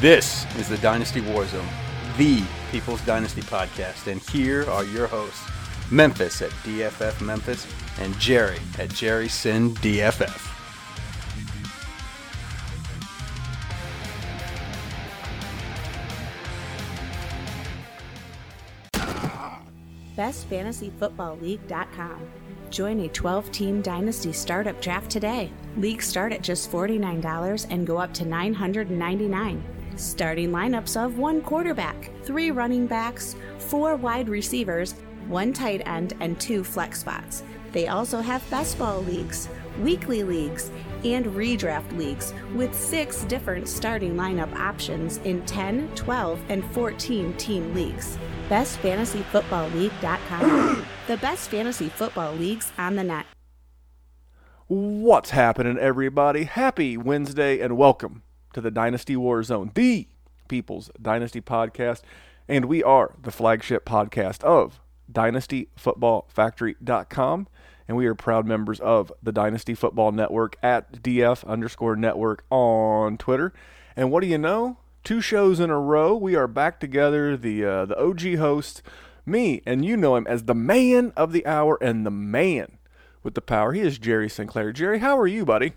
This is the Dynasty Warzone, the People's Dynasty podcast, and here are your hosts, Memphis at DFF Memphis and Jerry at Jerry Sin DFF. BestFantasyFootballLeague.com. Join a 12 team Dynasty startup draft today. Leagues start at just $49 and go up to $999. Starting lineups of one quarterback, three running backs, four wide receivers, one tight end, and two flex spots. They also have best ball leagues, weekly leagues, and redraft leagues with six different starting lineup options in 10, 12, and 14 team leagues. BestFantasyFootballLeague.com. the best fantasy football leagues on the net. What's happening, everybody? Happy Wednesday and welcome to the Dynasty War Zone, the People's Dynasty Podcast. And we are the flagship podcast of DynastyFootballFactory.com. And we are proud members of the Dynasty Football Network at DF underscore network on Twitter. And what do you know? Two shows in a row, we are back together. The uh, the OG host, me, and you know him as the man of the hour and the man with the power. He is Jerry Sinclair. Jerry, how are you, buddy?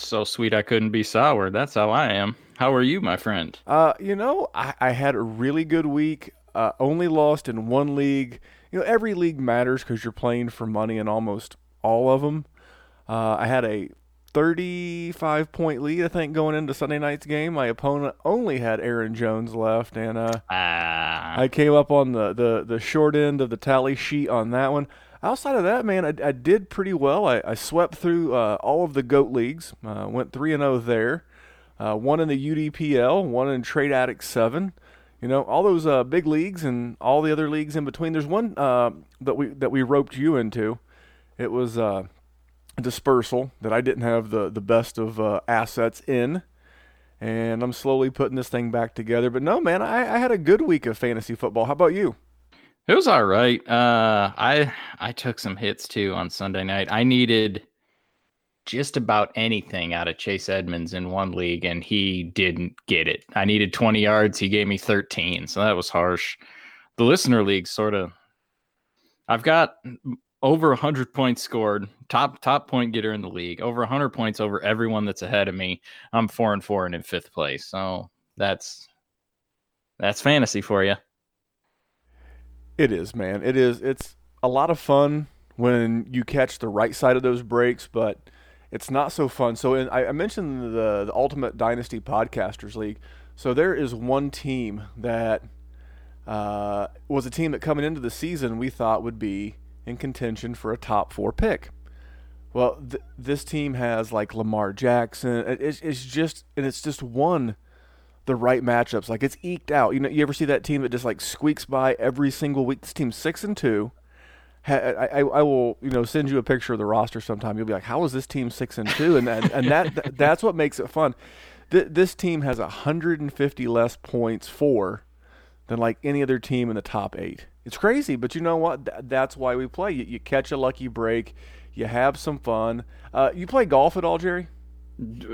So sweet I couldn't be sour. That's how I am. How are you, my friend? Uh, you know, I, I had a really good week. Uh, only lost in one league. You know, every league matters because you're playing for money in almost all of them. Uh, I had a 35 point lead, I think, going into Sunday night's game. My opponent only had Aaron Jones left, and uh, Ah, I came up on the, the, the short end of the tally sheet on that one. Outside of that, man, I, I did pretty well. I, I swept through uh, all of the GOAT leagues, uh, went 3 and 0 there. Uh, one in the UDPL, one in Trade Addict 7. You know, all those uh, big leagues and all the other leagues in between. There's one uh, that we that we roped you into. It was uh, dispersal that I didn't have the the best of assets in, and I'm slowly putting this thing back together. But no, man, I, I had a good week of fantasy football. How about you? It was all right. Uh, I I took some hits too on Sunday night. I needed just about anything out of Chase Edmonds in one league, and he didn't get it. I needed 20 yards. He gave me 13, so that was harsh. The listener league sort of. I've got over 100 points scored, top top point getter in the league, over 100 points over everyone that's ahead of me. I'm four and four and in fifth place. So that's that's fantasy for you. It is, man. It is. It's a lot of fun when you catch the right side of those breaks, but it's not so fun. So, in, I, I mentioned the the Ultimate Dynasty Podcasters League. So there is one team that uh, was a team that coming into the season we thought would be in contention for a top four pick. Well, th- this team has like Lamar Jackson. It- It's, it's just and it's just won the right matchups. Like it's eked out. You know, you ever see that team that just like squeaks by every single week? This team's six and two. I, I, I will, you know, send you a picture of the roster sometime. You'll be like, "How is this team six and two? And that, and that that's what makes it fun. Th- this team has 150 less points for than like any other team in the top eight. It's crazy, but you know what? Th- that's why we play. You, you catch a lucky break. You have some fun. Uh, you play golf at all, Jerry?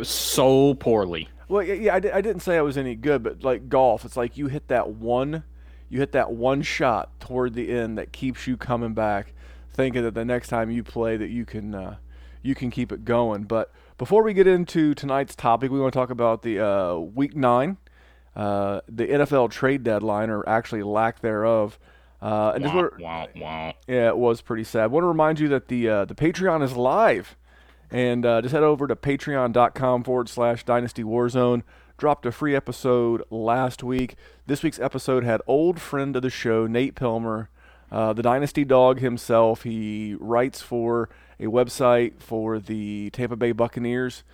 So poorly. Well, yeah, I, I didn't say I was any good, but like golf, it's like you hit that one, you hit that one shot toward the end that keeps you coming back, thinking that the next time you play that you can, uh, you can keep it going. But before we get into tonight's topic, we want to talk about the uh, week nine, uh, the NFL trade deadline, or actually lack thereof. Uh, and just Wah, wah, wah. yeah, it was pretty sad. I want to remind you that the uh, the Patreon is live, and uh, just head over to patreon.com forward slash Dynasty Warzone. Dropped a free episode last week. This week's episode had old friend of the show Nate Pilmer, uh, the Dynasty Dog himself. He writes for a website for the Tampa Bay Buccaneers.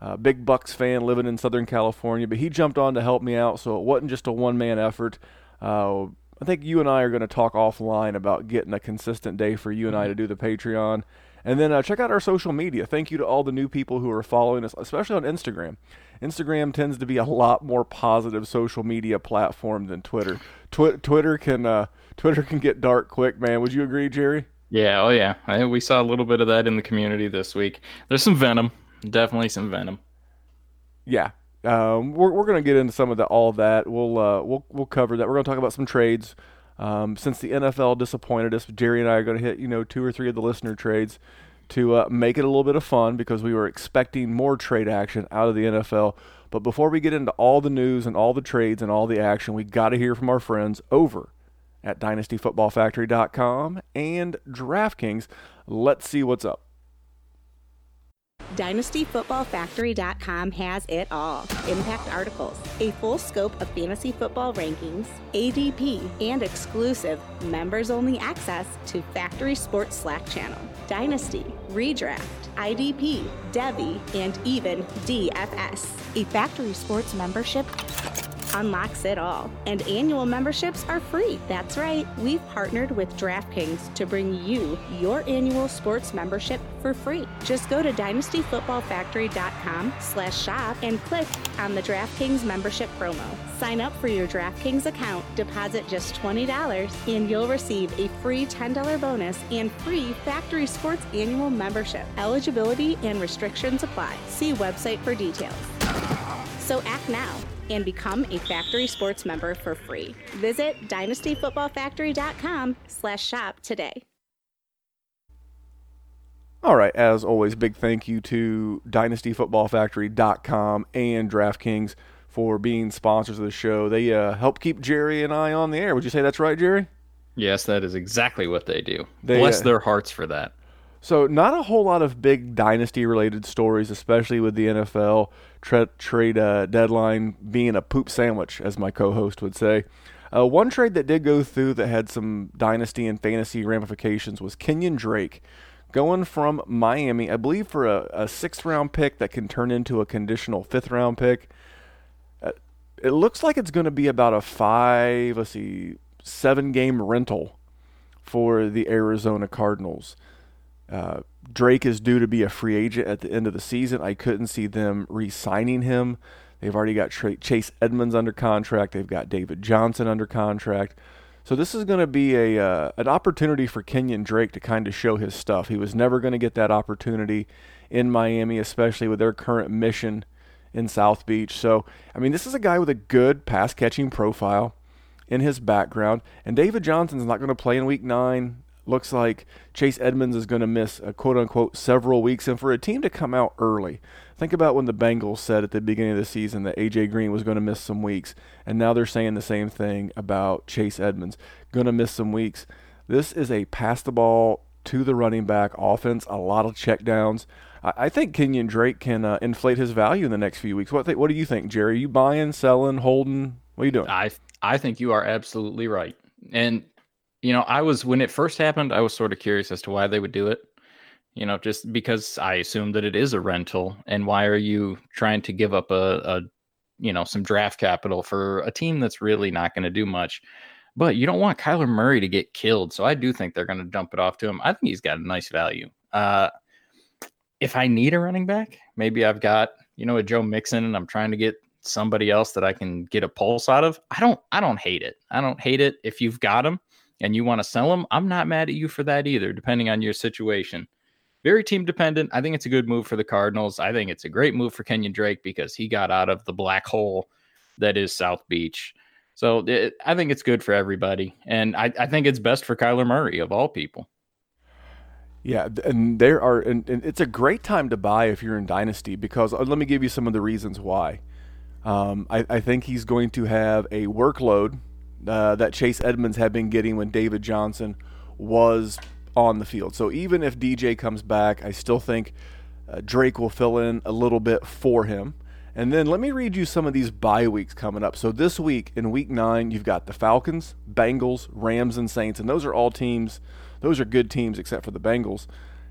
Uh, big Bucks fan living in Southern California, but he jumped on to help me out, so it wasn't just a one man effort. Uh, I think you and I are going to talk offline about getting a consistent day for you and I to do the Patreon. And then uh, check out our social media. Thank you to all the new people who are following us, especially on Instagram. Instagram tends to be a lot more positive social media platform than Twitter. Twi- Twitter can uh, Twitter can get dark quick, man. Would you agree, Jerry? Yeah, oh yeah. I, we saw a little bit of that in the community this week. There's some venom. Definitely some venom. Yeah, um, we're, we're going to get into some of the, all of that. We'll uh, we'll we'll cover that. We're going to talk about some trades. Um, since the NFL disappointed us, Jerry and I are going to hit you know two or three of the listener trades to uh, make it a little bit of fun because we were expecting more trade action out of the NFL. But before we get into all the news and all the trades and all the action, we got to hear from our friends over at DynastyFootballFactory.com and DraftKings. Let's see what's up. DynastyFootballFactory.com has it all impact articles, a full scope of fantasy football rankings, ADP, and exclusive members only access to Factory Sports Slack channel, Dynasty, Redraft, IDP, Devy, and even DFS. A Factory Sports membership unlocks it all. And annual memberships are free. That's right. We've partnered with DraftKings to bring you your annual sports membership for free. Just go to dynastyfootballfactory.com slash shop and click on the DraftKings membership promo. Sign up for your DraftKings account, deposit just $20, and you'll receive a free $10 bonus and free Factory Sports annual membership. Eligibility and restrictions apply. See website for details. So act now and become a Factory Sports member for free. Visit dynastyfootballfactory.com slash shop today. All right, as always, big thank you to dynastyfootballfactory.com and DraftKings for being sponsors of the show. They uh, help keep Jerry and I on the air. Would you say that's right, Jerry? Yes, that is exactly what they do. They, Bless uh, their hearts for that. So, not a whole lot of big dynasty related stories, especially with the NFL tra- trade uh, deadline being a poop sandwich, as my co host would say. Uh, one trade that did go through that had some dynasty and fantasy ramifications was Kenyon Drake going from Miami, I believe, for a, a sixth round pick that can turn into a conditional fifth round pick. Uh, it looks like it's going to be about a five, let's see, seven game rental for the Arizona Cardinals. Uh, Drake is due to be a free agent at the end of the season. I couldn't see them re signing him. They've already got Chase Edmonds under contract, they've got David Johnson under contract. So this is going to be a uh, an opportunity for Kenyon Drake to kind of show his stuff. He was never going to get that opportunity in Miami, especially with their current mission in South Beach. So, I mean, this is a guy with a good pass catching profile in his background, and David Johnson's not going to play in week 9 looks like Chase Edmonds is going to miss a quote unquote several weeks. And for a team to come out early, think about when the Bengals said at the beginning of the season that AJ Green was going to miss some weeks. And now they're saying the same thing about Chase Edmonds, going to miss some weeks. This is a pass the ball to the running back offense, a lot of checkdowns. I, I think Kenyon Drake can uh, inflate his value in the next few weeks. What, th- what do you think, Jerry? Are you buying, selling, holding? What are you doing? I I think you are absolutely right. And you know, I was when it first happened, I was sort of curious as to why they would do it. You know, just because I assume that it is a rental, and why are you trying to give up a, a you know, some draft capital for a team that's really not going to do much? But you don't want Kyler Murray to get killed, so I do think they're going to dump it off to him. I think he's got a nice value. Uh, if I need a running back, maybe I've got you know a Joe Mixon, and I'm trying to get somebody else that I can get a pulse out of. I don't I don't hate it. I don't hate it if you've got him and you want to sell them, I'm not mad at you for that either, depending on your situation. Very team dependent. I think it's a good move for the Cardinals. I think it's a great move for Kenyon Drake because he got out of the black hole that is South Beach. So it, I think it's good for everybody. And I, I, think it's best for Kyler Murray, of all people. Yeah, and there are, and, and, it's a great time to buy if you're in Dynasty because uh, let me give you some of the reasons why. Um, I, I think he's going to have a workload uh, that Chase Edmonds had been getting when David Johnson was on the field. So even if DJ comes back, I still think uh, Drake will fill in a little bit for him. And then let me read you some of these bye weeks coming up. So this week, in week nine, you've got the Falcons, Bengals, Rams, and Saints. And those are all teams, those are good teams except for the Bengals.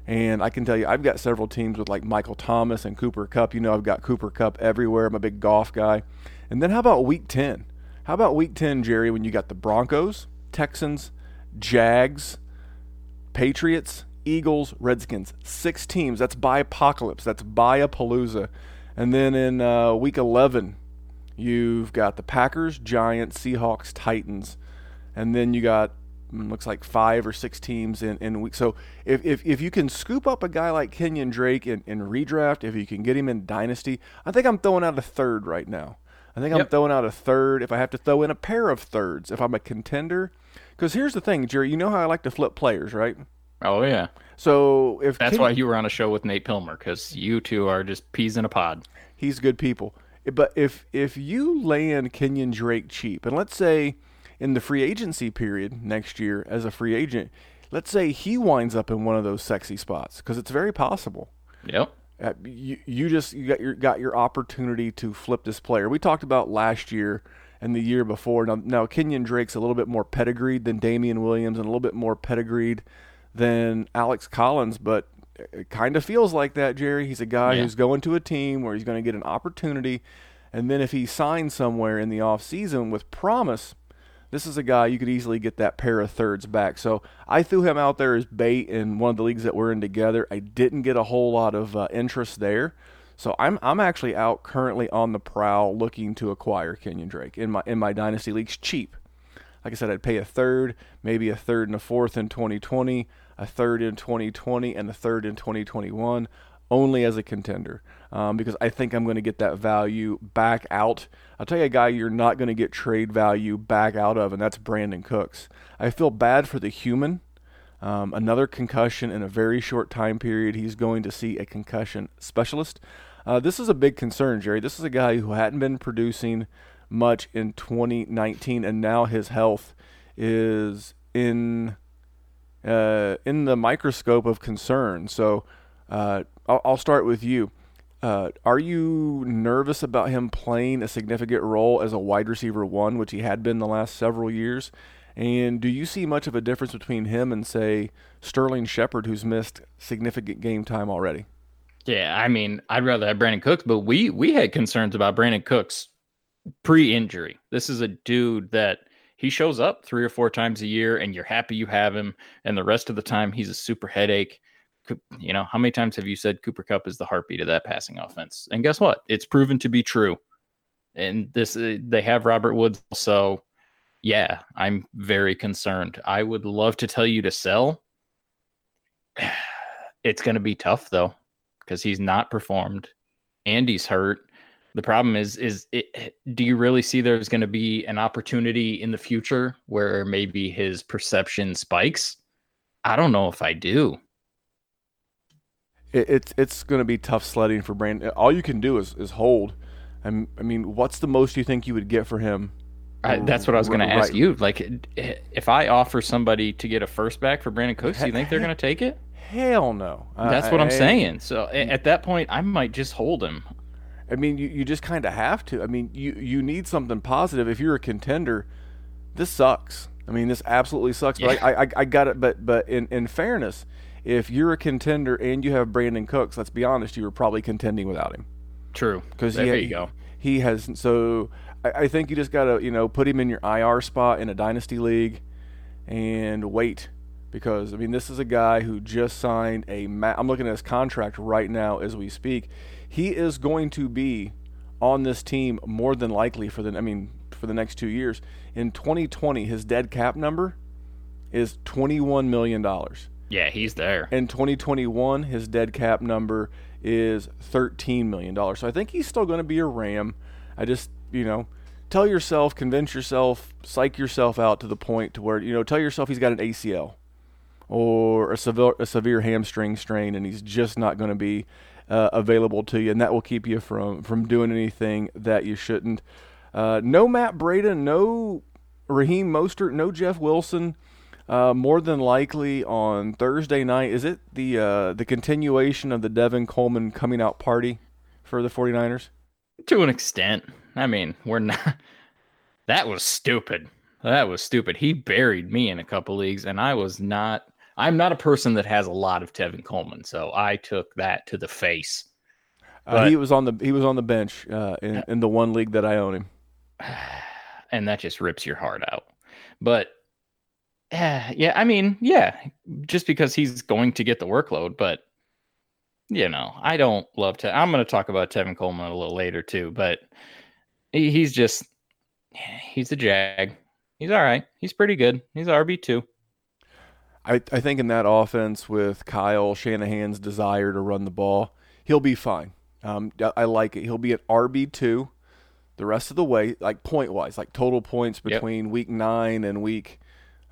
And I can tell you, I've got several teams with like Michael Thomas and Cooper Kupp. You know, I've got Cooper Kupp everywhere. I'm a big golf guy. And then how about week 10? How about week 10, Jerry, when you got the Broncos, Texans, Jags, Patriots, Eagles, Redskins? Six teams. That's bye apocalypse. That's bye a palooza. And then in uh, week 11, you've got the Packers, Giants, Seahawks, Titans. And then you got mm, looks like five or six teams in in week. So if, if if you can scoop up a guy like Kenyon Drake in, in redraft, if you can get him in dynasty, I think I'm throwing out a third right now. I think I'm throwing out a third. If I have to throw in a pair of thirds, if I'm a contender, because here's the thing, Jerry. You know how I like to flip players, right? Oh yeah, So if that's why you were on a show with Nate Pilmer because you two are just peas in a pod. he's good people. But if if you land Kenyon Drake cheap, and let's say in the free agency period next year as a free agent, let's say he winds up in one of those sexy spots because it's very possible. Yep. Uh, you, you just you got your got your opportunity to flip this player. We talked about last year and the year before. Now, now Kenyon Drake's a little bit more pedigreed than Damien Williams and a little bit more pedigreed than Alex Collins, but it kind of feels like that, Jerry. He's a guy Yeah. who's going to a team where he's going to get an opportunity, and then if he signs somewhere in the off season with promise, this is a guy you could easily get that pair of thirds back. So I threw him out there as bait in one of the leagues that we're in together. I didn't get a whole lot of uh, interest there. So I'm I'm actually out currently on the prowl looking to acquire Kenyon Drake in my in my dynasty leagues cheap. Like I said, I'd pay a third, maybe a third and a fourth in 2020, a third in 2020, and a third in 2021, only as a contender, um, because I think I'm going to get that value back out. I'll tell you a guy you're not going to get trade value back out of, and that's Brandin Cooks. I feel bad for the human. Um, another concussion in a very short time period. He's going to see a concussion specialist. Uh, this is a big concern, Jerry. This is a guy who hadn't been producing much in 2019, and now his health is in uh, in the microscope of concern. So uh, I'll, I'll start with you. Uh, are you nervous about him playing a significant role as a wide receiver one, which he had been the last several years? And do you see much of a difference between him and, say, Sterling Shepard, who's missed significant game time already? Yeah, I mean, I'd rather have Brandin Cooks, but we we had concerns about Brandin Cooks pre-injury. This is a dude that he shows up three or four times a year, and you're happy you have him, and the rest of the time he's a super headache. You know, how many times have you said Cooper Kupp is the heartbeat of that passing offense? And guess what? It's proven to be true. And this, uh, they have Robert Woods, so yeah, I'm very concerned. I would love to tell you to sell. It's going to be tough though because he's not performed and he's hurt. The problem is, is it, do you really see there's going to be an opportunity in the future where maybe his perception spikes? I don't know if I do. It, it's it's going to be tough sledding for Brandin. All you can do is, is hold. I'm, I mean, what's the most you think you would get for him? I, that's what I was going to ask you. Like, if I offer somebody to get a first back for Brandin Cooks, do you think they're going to take it? Hell no. That's what I'm I- saying. So at that point, I might just hold him. I mean, you, you just kind of have to. I mean, you you need something positive. If you're a contender, this sucks. I mean, this absolutely sucks. But I, I I got it. But but in in fairness, if you're a contender and you have Brandin Cooks, let's be honest, you were probably contending without him. True. because there he, you go. He has so I, I think you just gotta you know put him in your IR spot in a dynasty league and wait because I mean this is a guy who just signed a ma- I'm looking at his contract right now as we speak. He is going to be on this team more than likely for the I mean for the next two years. In 2020, his dead cap number is 21 million dollars. Yeah, he's there. In 2021, his dead cap number is 13 million dollars. So I think he's still going to be a Ram. I just, you know, tell yourself, convince yourself, psych yourself out to the point to where, you know, tell yourself he's got an ACL or a severe, a severe hamstring strain and he's just not going to be uh, available to you and that will keep you from from doing anything that you shouldn't. Uh, no Matt Breida, no Raheem Mostert, no Jeff Wilson. Uh, more than likely on Thursday night. Is it the uh, the continuation of the Tevin Coleman coming out party for the 49ers? To an extent. I mean, we're not. That was stupid. That was stupid. He buried me in a couple leagues, and I was not. I'm not a person that has a lot of Tevin Coleman, so I took that to the face. Uh, he was on the he was on the bench uh, in, in the one league that I own him. and that just rips your heart out. But eh, yeah, I mean, yeah, just because he's going to get the workload, but you know, I don't love to. I'm going to talk about Tevin Coleman a little later too, but he, he's just he's a jag. He's all right. He's pretty good. He's RB two. I, I think in that offense with Kyle Shanahan's desire to run the ball, he'll be fine. Um, I like it. He'll be at RB two the rest of the way, like point wise, like total points between yep. week nine and week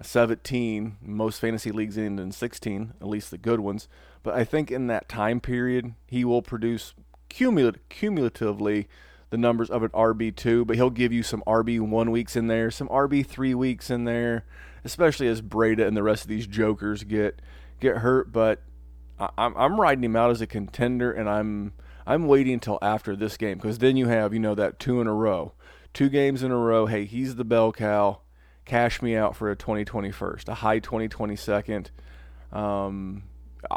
17. Most fantasy leagues end in 16, at least the good ones. But I think in that time period, he will produce cumul- cumulatively the numbers of an RB2, but he'll give you some RB1 weeks in there, some RB3 weeks in there, especially as Breida and the rest of these jokers get get hurt. But I, I'm, I'm riding him out as a contender, and I'm I'm waiting until after this game because then you have you know that two in a row, two games in a row. Hey, he's the bell cow. Cash me out for a 2021st, a high 2022nd. Um,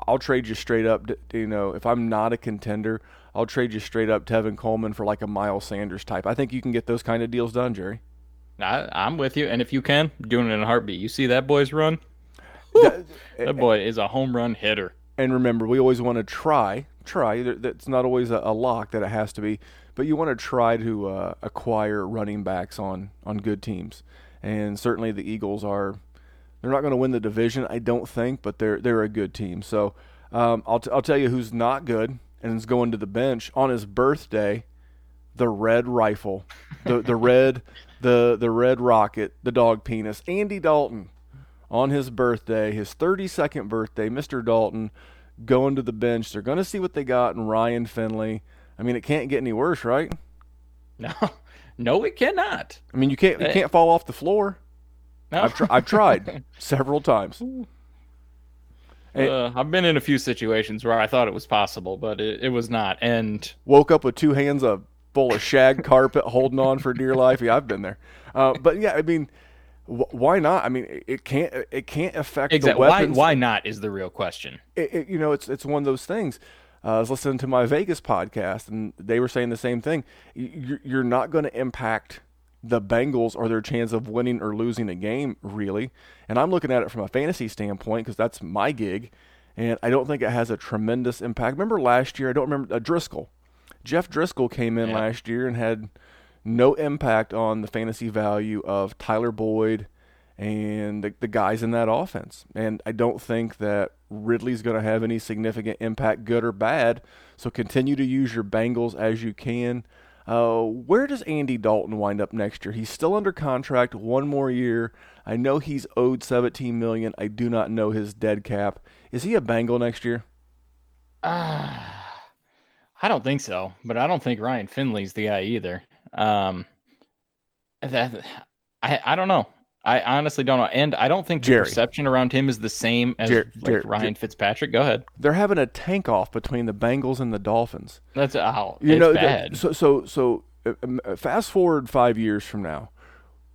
I'll trade you straight up. You know, if I'm not a contender, I'll trade you straight up Tevin Coleman for like a Miles Sanders type. I think you can get those kind of deals done, Jerry. I, am with you, and if you can, doing it in a heartbeat. You see that boy's run? That, that boy is a home run hitter. And remember, we always want to try, try. That's not always a, a lock that it has to be, but you want to try to uh, acquire running backs on on good teams. And certainly, the Eagles are. They're not going to win the division, I don't think, but they're they're a good team. So um, I'll t- I'll tell you who's not good and is going to the bench on his birthday. The red rifle, the the red the the red rocket, the dog penis, Andy Dalton, on his birthday, his 32nd birthday, Mr. Dalton going to the bench. They're going to see what they got in Ryan Finley. I mean, it can't get any worse, right? No, no, it cannot. I mean, you can't you eh. can't fall off the floor. No. I've, tr- I've tried several times. Uh, I've been in a few situations where I thought it was possible, but it, it was not. And woke up with two hands of full of shag carpet, holding on for dear life. Yeah, I've been there. Uh, but yeah, I mean, wh- why not? I mean, it can't it can't affect exactly. the weapons. Why, why not is the real question. It, it, you know, it's it's one of those things. Uh, I was listening to my Vegas podcast, and they were saying the same thing. You're, not going to impact the Bengals or their chance of winning or losing a game, really. And I'm looking at it from a fantasy standpoint because that's my gig. And I don't think it has a tremendous impact. Remember last year, I don't remember, uh, Driskel. Jeff Driskel came in yeah. last year and had no impact on the fantasy value of Tyler Boyd and the, the guys in that offense. And I don't think that Ridley's going to have any significant impact, good or bad. So continue to use your Bengals as you can. Uh, where does Andy Dalton wind up next year? He's still under contract, one more year. I know he's owed 17 million. I do not know his dead cap. Is he a Bengal next year? Uh, I don't think so, but I don't think Ryan Finley's the guy either. Um, that I I don't know. I honestly don't know, and I don't think the Jerry. perception around him is the same as Jerry, like Jerry, Ryan Fitzpatrick. Go ahead. They're having a tank off between the Bengals and the Dolphins. That's oh, you know, bad. So so so uh, um, uh, fast forward five years from now,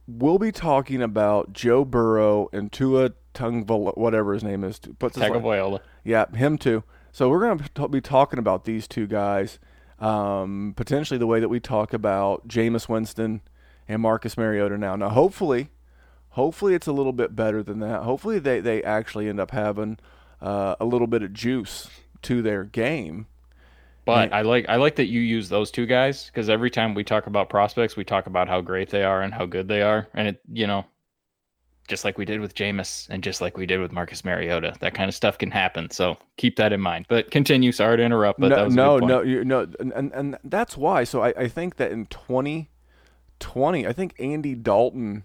we'll be talking about Joe Burrow and Tua Tungval, whatever his name is. Puts Tagovailoa. Yeah, him too. So we're going to be talking about these two guys, um, potentially the way that we talk about Jameis Winston and Marcus Mariota now. Now, hopefully Hopefully, it's a little bit better than that. Hopefully, they, they actually end up having uh, a little bit of juice to their game. But and, I like I like that you use those two guys because every time we talk about prospects, we talk about how great they are and how good they are, and it you know, just like we did with Jameis and just like we did with Marcus Mariota, that kind of stuff can happen. So keep that in mind. But continue. Sorry to interrupt. But no, no, no, you, no, and and that's why. So I, I think that in twenty twenty, I think Andy Dalton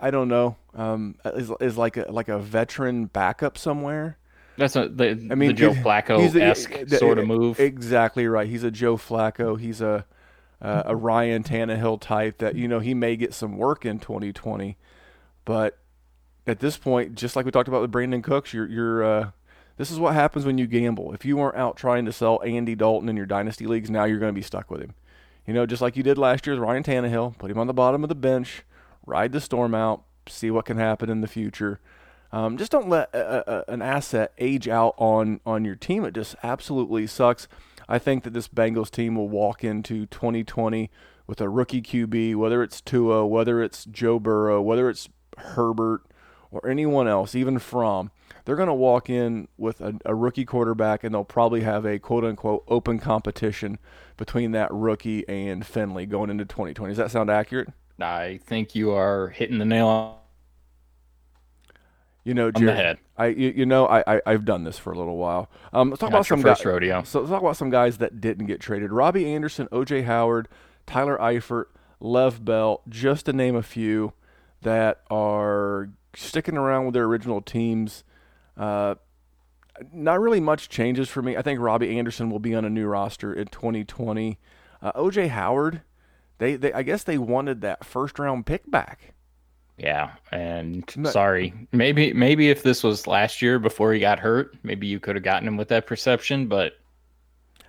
I don't know, um, is is like a like a veteran backup somewhere. That's a, the, I mean, the Joe Flacco esque sort of move. Exactly right. He's a Joe Flacco. He's a uh, a Ryan Tannehill type that you know he may get some work in 2020, but at this point, just like we talked about with Brandin Cooks, you're you're uh, this is what happens when you gamble. If you weren't out trying to sell Andy Dalton in your dynasty leagues, now you're going to be stuck with him. You know, just like you did last year with Ryan Tannehill, put him on the bottom of the bench ride the storm out, see what can happen in the future. Um, just don't let a, a, an asset age out on on your team. It just absolutely sucks. I think that this Bengals team will walk into 2020 with a rookie QB, whether it's Tua, whether it's Joe Burrow, whether it's Herbert or anyone else, even from. They're going to walk in with a, a rookie quarterback, and they'll probably have a quote unquote open competition between that rookie and Finley going into 2020. Does that sound accurate? I think you are hitting the nail on. You know, On the Jerry, head. I you, you know I, I have done this for a little while. Um, let's talk Not about some first guy- rodeo. So let's talk about some guys that didn't get traded: Robbie Anderson, O.J. Howard, Tyler Eifert, Lev Bell, just to name a few that are sticking around with their original teams. Uh, not really much changes for me. I think Robbie Anderson will be on a new roster in 2020. Uh, O.J. Howard, they, they I guess they wanted that first round pick back. Yeah, and No- sorry, maybe maybe if this was last year before he got hurt, maybe you could have gotten him with that perception, but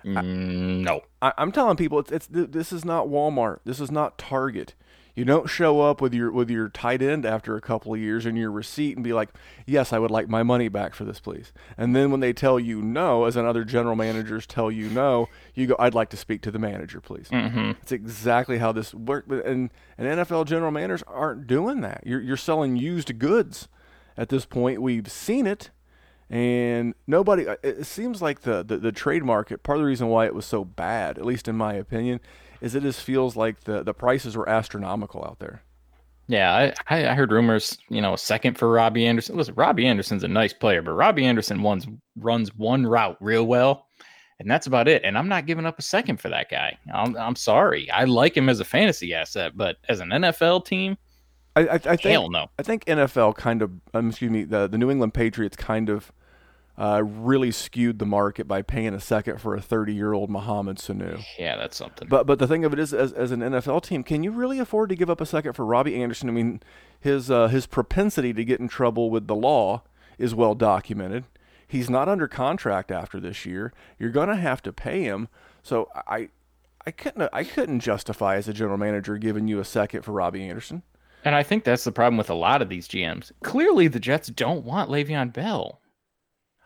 mm, no. I, I'm telling people, it's, it's this is not Walmart. This is not Target. You don't show up with your with your tight end after a couple of years and your receipt and be like, "Yes, I would like my money back for this, please." And then when they tell you no, as in other general managers tell you no, you go, "I'd like to speak to the manager, please." hmm It's exactly how this works. And and NFL general managers aren't doing that. You're you're selling used goods at this point. We've seen it, and nobody. It it seems like the, the the trade market. Part of the reason why it was so bad, at least in my opinion, is it just feels like the the prices were astronomical out there. Yeah, I, I heard rumors, you know, second for Robbie Anderson. Listen, Robbie Anderson's a nice player, but Robbie Anderson runs runs one route real well, and that's about it. And I'm not giving up a second for that guy. I'm I'm sorry. I like him as a fantasy asset, but as an NFL team, I I, I think hell no. I think NFL kind of um, excuse me the the New England Patriots kind of. Uh, really skewed the market by paying a second for a 30 year old Mohamed Sanu. Yeah, that's something. But but the thing of it is, as, as an NFL team, can you really afford to give up a second for Robbie Anderson? I mean, his uh, his propensity to get in trouble with the law is well documented. He's not under contract after this year. You're going to have to pay him. So I I couldn't I couldn't justify as a general manager giving you a second for Robbie Anderson. And I think that's the problem with a lot of these GMs. Clearly, the Jets don't want Le'Veon Bell.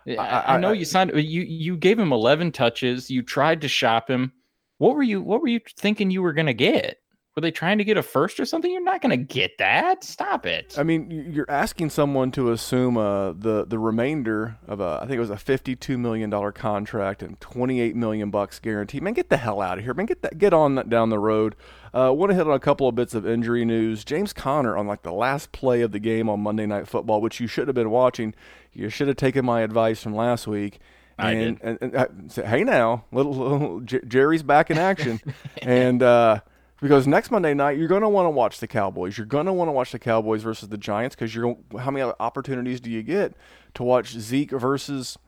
I, I- I know I- you signed you you gave him 11 touches. You tried to shop him. What were you What were you thinking you were going to get? Were they trying to get a first or something? You're not going to get that. Stop it. I mean, you're asking someone to assume uh, the the remainder of a I think it was a 52 million dollar contract and 28 million bucks guaranteed. Man, get the hell out of here, man. Get that get on that down the road. Uh, Want to hit on a couple of bits of injury news. James Conner on like the last play of the game on Monday Night Football, which you should have been watching. You should have taken my advice from last week. I and, did. And, and, uh, say, hey now, little, little J- Jerry's back in action, and uh, because next Monday night you're going to want to watch the Cowboys. You're going to want to watch the Cowboys versus the Giants because you're how many opportunities do you get to watch Zeke versus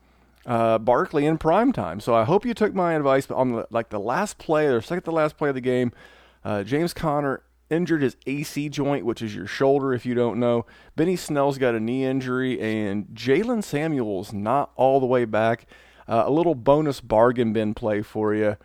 uh, Barkley in prime time? So I hope you took my advice. But on the, like the last play or second to last play of the game, uh, James Conner injured his AC joint, which is your shoulder, if you don't know. Benny Snell's got a knee injury, and Jaylen Samuels not all the way back. Uh, a little bonus bargain bin play for you.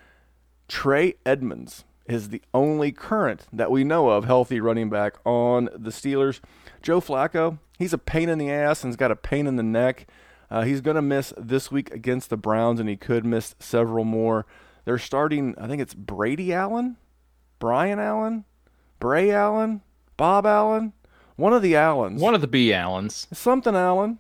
Trey Edmunds is the only current that we know of healthy running back on the Steelers. Joe Flacco, he's a pain in the ass and's got a pain in the neck. Uh, he's going to miss this week against the Browns, and he could miss several more. They're starting, I think it's Brady Allen, Brian Allen, Bray Allen, Bob Allen, one of the Allens One of the B Allens. something Allen,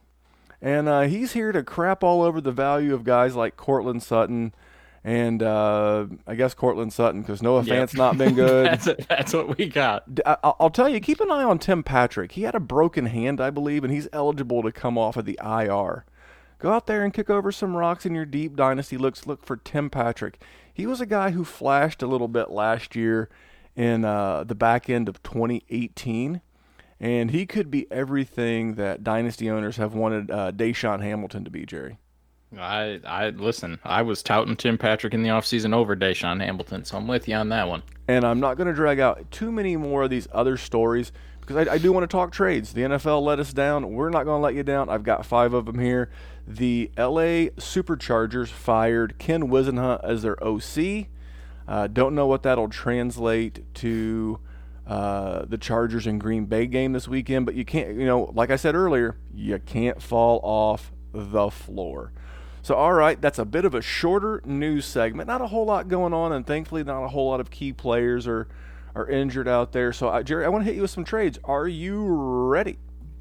and uh, he's here to crap all over the value of guys like Courtland Sutton, and uh, I guess Courtland Sutton because Noah. Fant's not been good. that's that's what we got. D- I- I'll tell you, keep an eye on Tim Patrick. He had a broken hand, I believe, and he's eligible to come off of the IR. Go out there and kick over some rocks in your deep dynasty looks. Look for Tim Patrick. He was a guy who flashed a little bit last year in uh, the back end of 2018, and he could be everything that dynasty owners have wanted uh, DaeSean Hamilton to be. Jerry. I I listen. I was touting Tim Patrick in the offseason over DaeSean Hamilton, so I'm with you on that one. and I'm not going to drag out too many more of these other stories because I, I do want to talk trades. The NFL let us down. We're not going to let you down. I've got five of them here. The LA Superchargers fired Ken Whisenhunt as their OC. Uh, don't know what that'll translate to uh, the Chargers and Green Bay game this weekend, but you can't, you know, like I said earlier, you can't fall off the floor. So, all right, that's a bit of a shorter news segment. Not a whole lot going on, and thankfully, not a whole lot of key players are are injured out there. So, uh, Jerry, I want to hit you with some trades. Are you ready?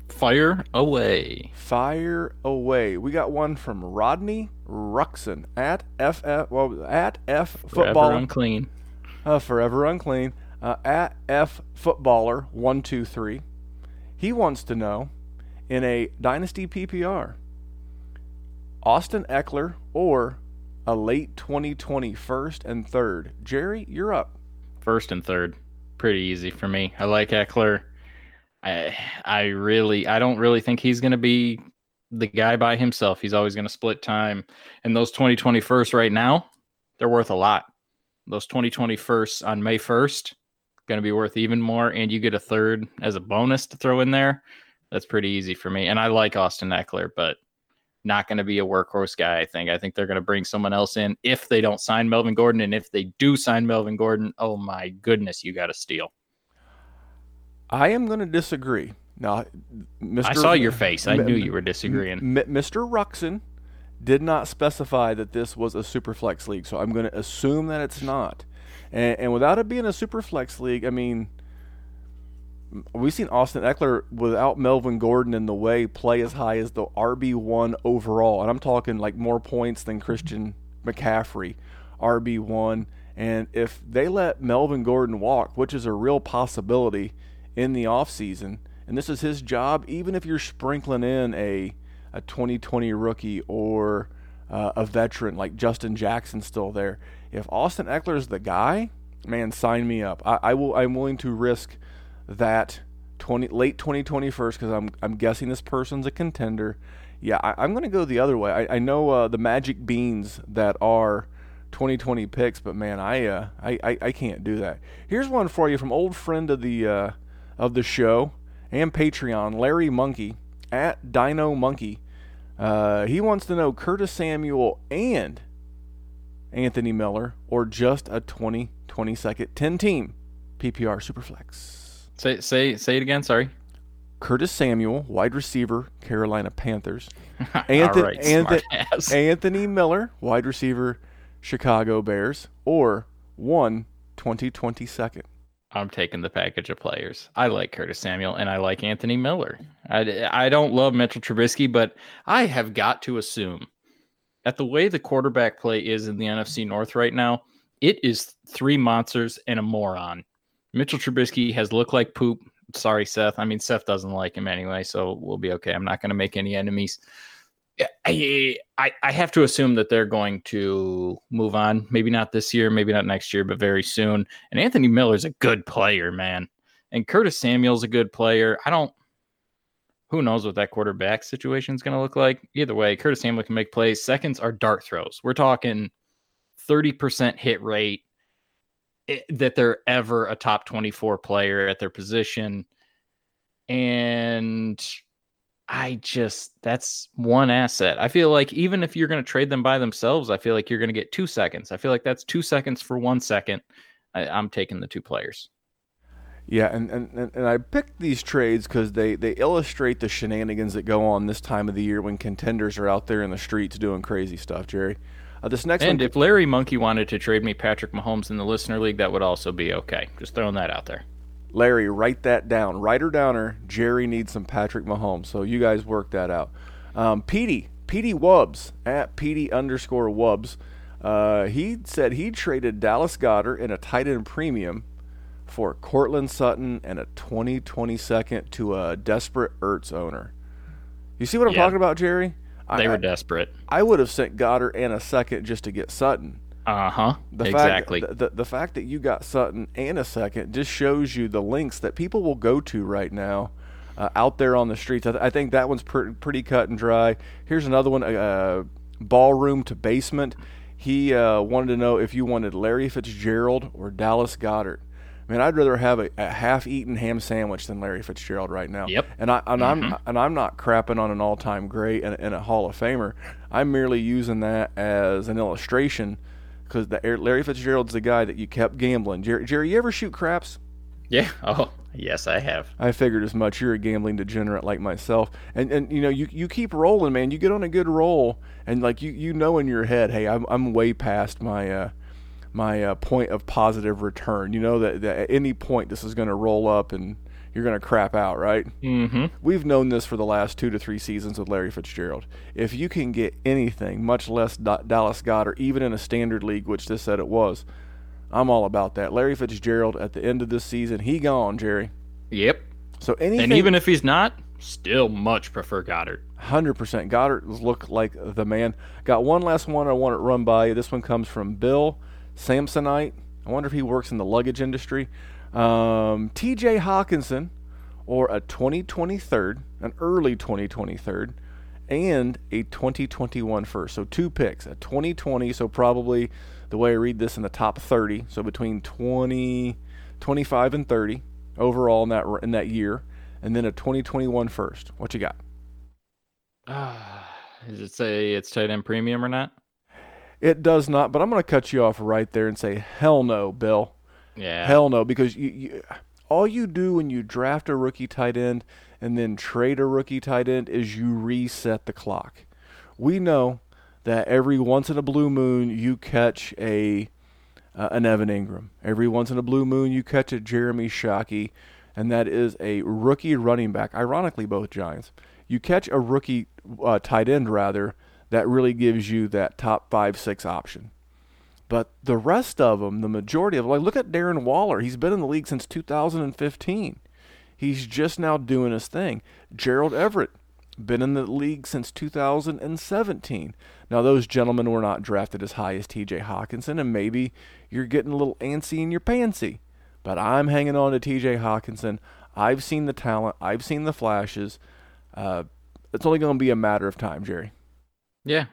Fire away. Fire away. We got one from Rodney Ruxin at FF well at F Forever football unclean. uh, forever unclean uh, at F footballer one two three. He wants to know in a dynasty PPR? Austin Ekeler or a late 2020 first and third? Jerry, you're up. First and third. Pretty easy for me. I like Ekeler. I I really I don't really think he's going to be the guy by himself. He's always going to split time. And those 2020 first right now, they're worth a lot. Those 2020 firsts on May 1st going to be worth even more and you get a third as a bonus to throw in there. That's pretty easy for me. And I like Austin Ekeler, but not going to be a workhorse guy, I think. I think they're going to bring someone else in if they don't sign Melvin Gordon and if they do sign Melvin Gordon, oh my goodness, you got to steal. I am going to disagree. Now, Mr. I saw your face. I M- knew you were disagreeing. M- Mr. Ruxin did not specify that this was a super flex league, so I'm going to assume that it's not. And, and without it being a super flex league, I mean, we've seen Austin Ekeler without Melvin Gordon in the way play as high as the RB one overall, and I'm talking like more points than Christian McCaffrey, RB one. And if they let Melvin Gordon walk, which is a real possibility in the offseason, and this is his job, even if you're sprinkling in a a 2020 rookie or uh, a veteran like Justin Jackson still there. If Austin Ekeler is the guy, man, sign me up. I, I will. I'm willing to risk that 20 late 2020 first because I'm I'm guessing this person's a contender. Yeah, I, am going to go the other way. I, I know uh, the magic beans that are 2020 picks, but man, I, uh, I, I I can't do that. Here's one for you from old friend of the uh, of the show and Patreon, Larry Monkey at Dino Monkey. Uh, he wants to know Curtis Samuel and Anthony Miller, or just a 20 20 second 10 team PPR Superflex. Say say say it again. Sorry. Curtis Samuel, wide receiver, Carolina Panthers. Anthony, right, Anthony, Anthony Miller, wide receiver, Chicago Bears, or one 2020 second. I'm taking the package of players. I like Curtis Samuel and I like Anthony Miller. I, I don't love Mitchell Trubisky, but I have got to assume that the way the quarterback play is in the NFC North right now, it is three monsters and a moron. Mitchell Trubisky has looked like poop. Sorry, Seth. I mean, Seth doesn't like him anyway, so we'll be okay. I'm not going to make any enemies. I, I, I have to assume that they're going to move on. Maybe not this year, maybe not next year, but very soon. And Anthony Miller's a good player, man. And Curtis Samuel's a good player. I don't. Who knows what that quarterback situation is going to look like? Either way, Curtis Samuel can make plays. Seconds are dart throws. We're talking 30% hit rate eh, that they're ever a top 24 player at their position. And I just that's one asset. I feel like even if you're going to trade them by themselves, I feel like you're going to get two seconds. I feel like that's two seconds for one second. I, am taking the two players. Yeah, and, and, and I picked these trades because they, they illustrate the shenanigans that go on this time of the year when contenders are out there in the streets doing crazy stuff, Jerry. Uh, this next and one, if Larry Monkey wanted to trade me Patrick Mahomes in the listener league, that would also be okay. Just throwing that out there. Larry, write that down. Writer downer. Jerry needs some Patrick Mahomes. So you guys work that out. Um, Petey, Petey Wubs at Petey underscore Wubs. Uh, he said he traded Dallas Goedert in a tight end premium for Courtland Sutton and a 2020 second to a desperate Ertz owner. You see what I'm yeah. talking about, Jerry? They I, were desperate. I would have sent Goddard and a second just to get Sutton. Uh huh. Exactly. Fact, the, the fact that you got Sutton and a second just shows you the links that people will go to right now uh, out there on the streets. I, th- I think that one's pr- pretty cut and dry. Here's another one uh, ballroom to basement. He uh, wanted to know if you wanted Larry Fitzgerald or Dallas Goedert. Man, I'd rather have a, a, half-eaten ham sandwich than Larry Fitzgerald right now. Yep. And I and mm-hmm. I'm and I'm not crapping on an all-time great and, and, a Hall of Famer. I'm merely using that as an illustration because Larry Fitzgerald's the guy that you kept gambling. Jerry, Jerry, you ever shoot craps? Yeah. Oh, yes, I have. I figured as much. You're a gambling degenerate like myself, and and you know you you keep rolling, man. You get on a good roll, and like you you know in your head, hey, I'm I'm way past my uh my uh, point of positive return. You know that, that at any point this is going to roll up and you're going to crap out, right? Mm-hmm. We've known this for the last two to three seasons with Larry Fitzgerald. If you can get anything, much less D- Dallas Goedert, even in a standard league, which this said it was, I'm all about that. Larry Fitzgerald at the end of this season, he gone, Jerry. Yep. So anything, and even if he's not, still much prefer Goedert. 100%. Goedert look like the man. Got one last one I want to run by. This one comes from Bill Samsonite. I wonder if he works in the luggage industry. Um, TJ Hockenson or a 2023, an early 2023, and a 2021 first. So two picks, a 2020, so probably the way I read this in the top 30, so between 20, 25 and 30 overall in that in that year, and then a 2021 first. What you got? Uh, does it say it's tight end premium or not? It does not, but I'm going to cut you off right there and say hell no, Bill. Yeah. Hell no, because you, you all you do when you draft a rookie tight end and then trade a rookie tight end is you reset the clock. We know that every once in a blue moon you catch a uh, an Evan Engram. Every once in a blue moon you catch a Jeremy Shockey, and that is a rookie running back. Ironically, both Giants. You catch a rookie uh, tight end rather that really gives you that top five six option. But the rest of them, the majority of them, like look at Darren Waller. He's been in the league since 2015. He's just now doing his thing. Gerald Everett, been in the league since 2017. Now, those gentlemen were not drafted as high as TJ Hockenson, and maybe you're getting a little antsy in your pantsy. But I'm hanging on to TJ Hockenson. I've seen the talent, I've seen the flashes. Uh, it's only going to be a matter of time, Jerry. Yeah.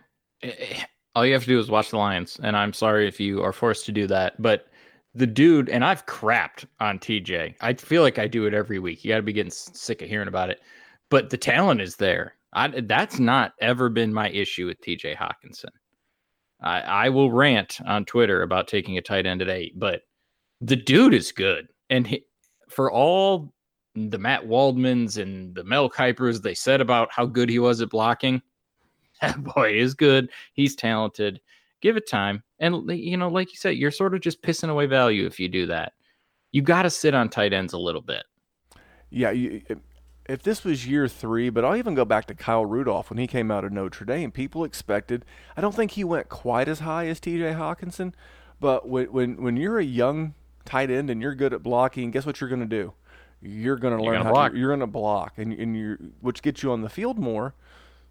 All you have to do is watch the Lions, and I'm sorry if you are forced to do that, but the dude, and I've crapped on TJ. I feel like I do it every week. You got to be getting sick of hearing about it, but the talent is there. I, that's not ever been my issue with TJ Hockenson. I, I will rant on Twitter about taking a tight end at eight, but the dude is good. And he, for all the Matt Waldmans and the Mel Kipers they said about how good he was at blocking, that boy is good. He's talented. Give it time. And, you know, like you said, you're sort of just pissing away value if you do that. You got to sit on tight ends a little bit. Yeah. You, if this was year three, but I'll even go back to Kyle Rudolph when he came out of Notre Dame. People expected, I don't think he went quite as high as TJ Hockenson, but when, when, when you're a young tight end and you're good at blocking, guess what you're going to do? You're going to learn how block. To, you're going to block, and, and you which gets you on the field more.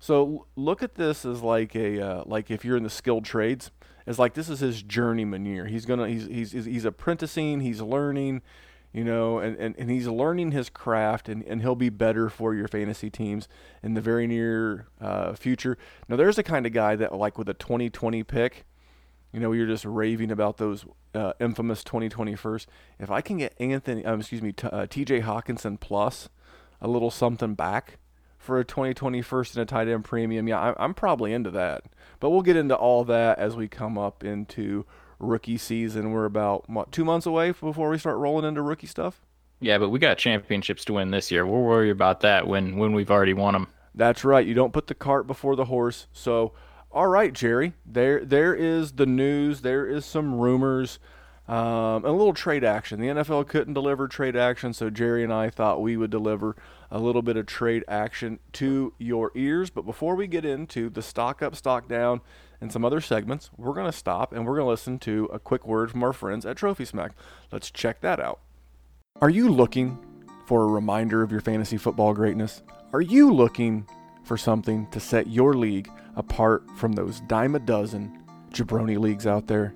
So look at this as like a uh, like if you're in the skilled trades, as like this is his journeyman year. He's gonna he's he's he's apprenticing, he's learning, you know, and, and, and he's learning his craft, and, and he'll be better for your fantasy teams in the very near uh, future. Now, there's the kind of guy that, like with a 2020 pick, you know, you're just raving about those uh, infamous 2020 first. If I can get Anthony, um, excuse me, t- uh, TJ Hockenson plus a little something back, for a 2020 first and a tight end premium, yeah, I'm probably into that. But we'll get into all that as we come up into rookie season. We're about what, two months away before we start rolling into rookie stuff. Yeah, but we got championships to win this year. We'll worry about that when when we've already won them. That's right. You don't put the cart before the horse. So, all right, Jerry. There there is the news. There is some rumors. Um, and a little trade action. The NFL couldn't deliver trade action, so Jerry and I thought we would deliver a little bit of trade action to your ears. But before we get into the stock up, stock down, and some other segments, we're going to stop and we're going to listen to a quick word from our friends at Trophy Smack. Let's check that out. Are you looking for a reminder of your fantasy football greatness? Are you looking for something to set your league apart from those dime a dozen jabroni leagues out there?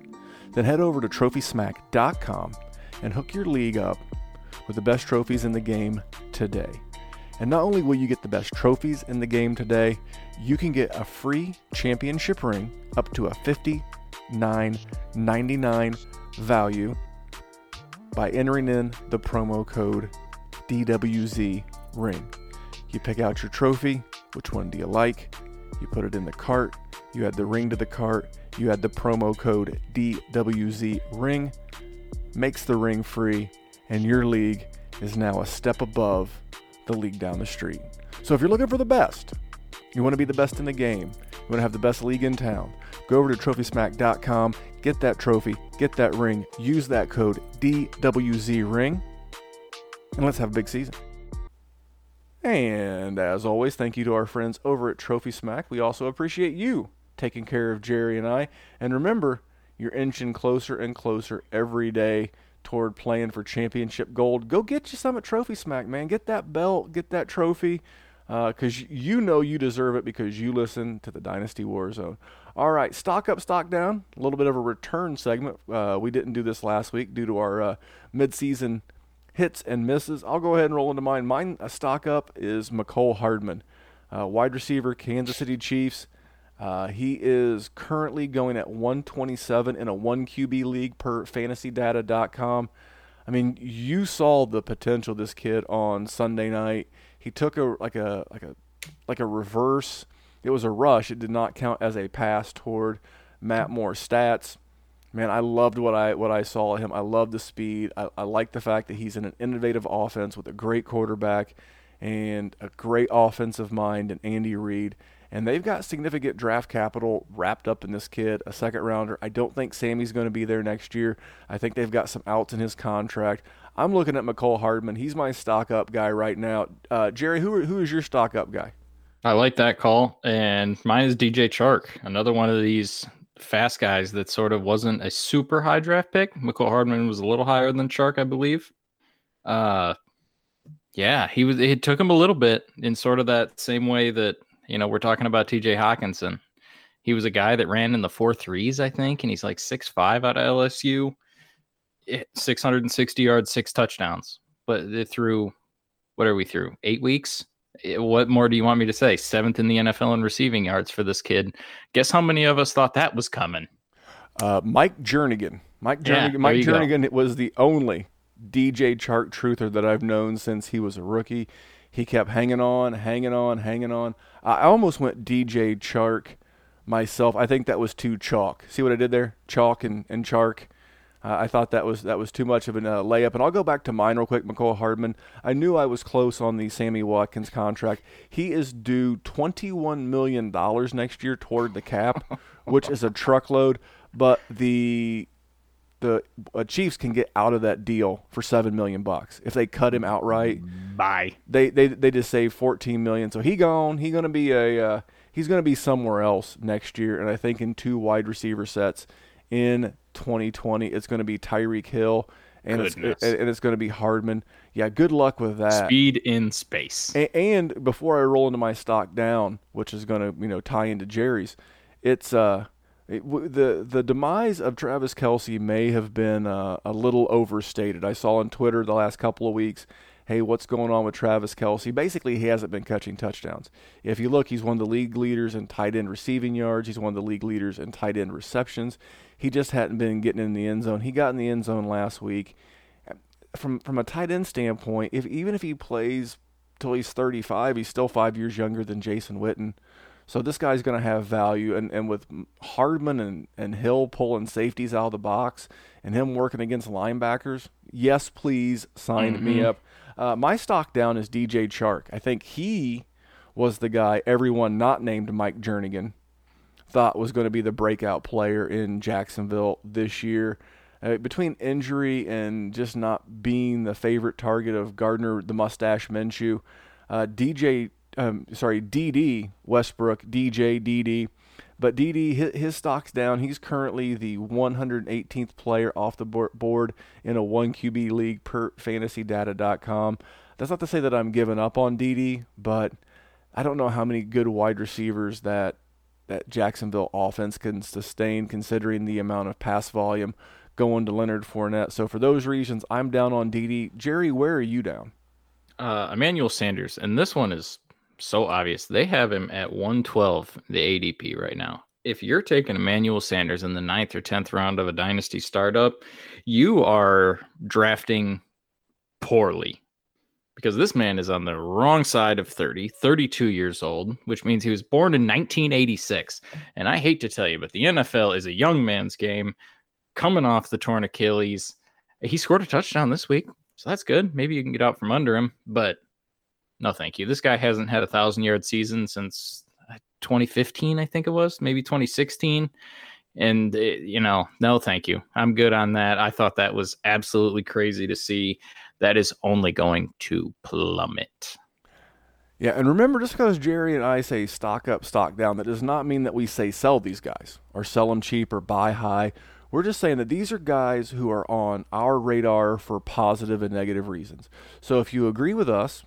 Then head over to trophysmack.com and hook your league up with the best trophies in the game today. And not only will you get the best trophies in the game today, you can get a free championship ring up to a $59.99 value by entering in the promo code DWZ ring. You pick out your trophy, which one do you like? You put it in the cart, you add the ring to the cart, you had the promo code DWZ ring, makes the ring free, and your league is now a step above the league down the street. So if you're looking for the best, you want to be the best in the game, you want to have the best league in town, go over to trophysmack.com, get that trophy, get that ring, use that code DWZ Ring, and let's have a big season. And as always, thank you to our friends over at Trophy Smack. We also appreciate you taking care of Jerry and I. And remember, you're inching closer and closer every day toward playing for championship gold, go get you some at Trophy Smack, man. Get that belt, get that trophy. because uh, you know you deserve it because you listen to the Dynasty War Zone. All right, stock up, stock down. A little bit of a return segment. Uh, we didn't do this last week due to our uh, midseason hits and misses. I'll go ahead and roll into mine. Mine, a stock up, is Mecole Hardman, uh, wide receiver, Kansas City Chiefs. Uh, he is currently going at 127 in a 1 QB league per fantasydata.com. I mean, you saw the potential this kid on Sunday night. He took a like a like a like a reverse. It was a rush. It did not count as a pass toward Matt Moore stats. Man, I loved what I what I saw of him. I love the speed. I, I like the fact that he's in an innovative offense with a great quarterback and a great offensive mind and Andy Reid and they've got significant draft capital wrapped up in this kid, a second rounder. I don't think Sammy's going to be there next year. I think they've got some outs in his contract. I'm looking at Mecole Hardman. He's my stock up guy right now. Uh, Jerry, who who is your stock up guy? I like that call, and mine is DJ Chark, another one of these fast guys that sort of wasn't a super high draft pick. Mecole Hardman was a little higher than Chark, I believe. Uh, yeah, he was. It took him a little bit in sort of that same way that you know, we're talking about TJ Hockenson. He was a guy that ran in the four threes, I think, and he's like six five out of LSU. 660 yards, six touchdowns. But through what are we through? Eight weeks? What more do you want me to say? Seventh in the NFL in receiving yards for this kid. Guess how many of us thought that was coming? Uh, Mike Jernigan. Mike Jernigan. Yeah, Mike Jernigan go. was the only DJ Chark truther that I've known since he was a rookie. He kept hanging on, hanging on, hanging on. I almost went DJ Chark myself. I think that was too chalk. See what I did there? Chalk and, and Chark. Uh, I thought that was that was too much of a uh, layup. And I'll go back to mine real quick. Mecole Hardman. I knew I was close on the Sammy Watkins contract. He is due twenty-one million dollars next year toward the cap, which is a truckload. But the the uh, Chiefs can get out of that deal for seven million bucks if they cut him outright. Bye. They they they just save fourteen million. So he gone. He gonna be a uh, he's gonna be somewhere else next year. And I think in two wide receiver sets in 2020, it's gonna be Tyreek Hill and Goodness. it's and it's gonna be Hardman. Yeah, good luck with that. Speed in space. And, and before I roll into my stock down, which is gonna you know tie into Jerry's, it's uh it, the the demise of Travis Kelce may have been uh, a little overstated. I saw on Twitter the last couple of weeks, hey, what's going on with Travis Kelce? Basically, he hasn't been catching touchdowns. If you look, he's one of the league leaders in tight end receiving yards. He's one of the league leaders in tight end receptions. He just hadn't been getting in the end zone. He got in the end zone last week. From from a tight end standpoint, if even if he plays till he's 35, he's still five years younger than Jason Witten. So this guy's going to have value. And, and with Hardman and, and Hill pulling safeties out of the box and him working against linebackers, yes, please sign mm-hmm. me up. Uh, my stock down is DJ Chark. I think he was the guy everyone not named Mike Jernigan thought was going to be the breakout player in Jacksonville this year. Uh, between injury and just not being the favorite target of Gardner the Mustache Minshew, uh, DJ um, sorry, Dede Westbrook, DJ Dede. But Dede, his, his stock's down. He's currently the 118th player off the board in a 1 QB league per fantasydata.com. That's not to say that I'm giving up on Dede, but I don't know how many good wide receivers that that Jacksonville offense can sustain considering the amount of pass volume going to Leonard Fournette. So for those reasons, I'm down on Dede. Jerry, where are you down? Uh, Emmanuel Sanders, and this one is so obvious. They have him at 112, the ADP right now. If you're taking Emmanuel Sanders in the ninth or 10th round of a dynasty startup, you are drafting poorly because this man is on the wrong side of 30, 32 years old, which means he was born in 1986. And I hate to tell you, but the NFL is a young man's game coming off the torn Achilles. He scored a touchdown this week, so that's good. Maybe you can get out from under him, but no, thank you. This guy hasn't had a thousand yard season since uh, 2015, I think it was, maybe 2016. And, it, you know, no, thank you. I'm good on that. I thought that was absolutely crazy to see. That is only going to plummet. Yeah, and remember, just because Jerry and I say stock up, stock down, that does not mean that we say sell these guys or sell them cheap or buy high. We're just saying that these are guys who are on our radar for positive and negative reasons. So if you agree with us,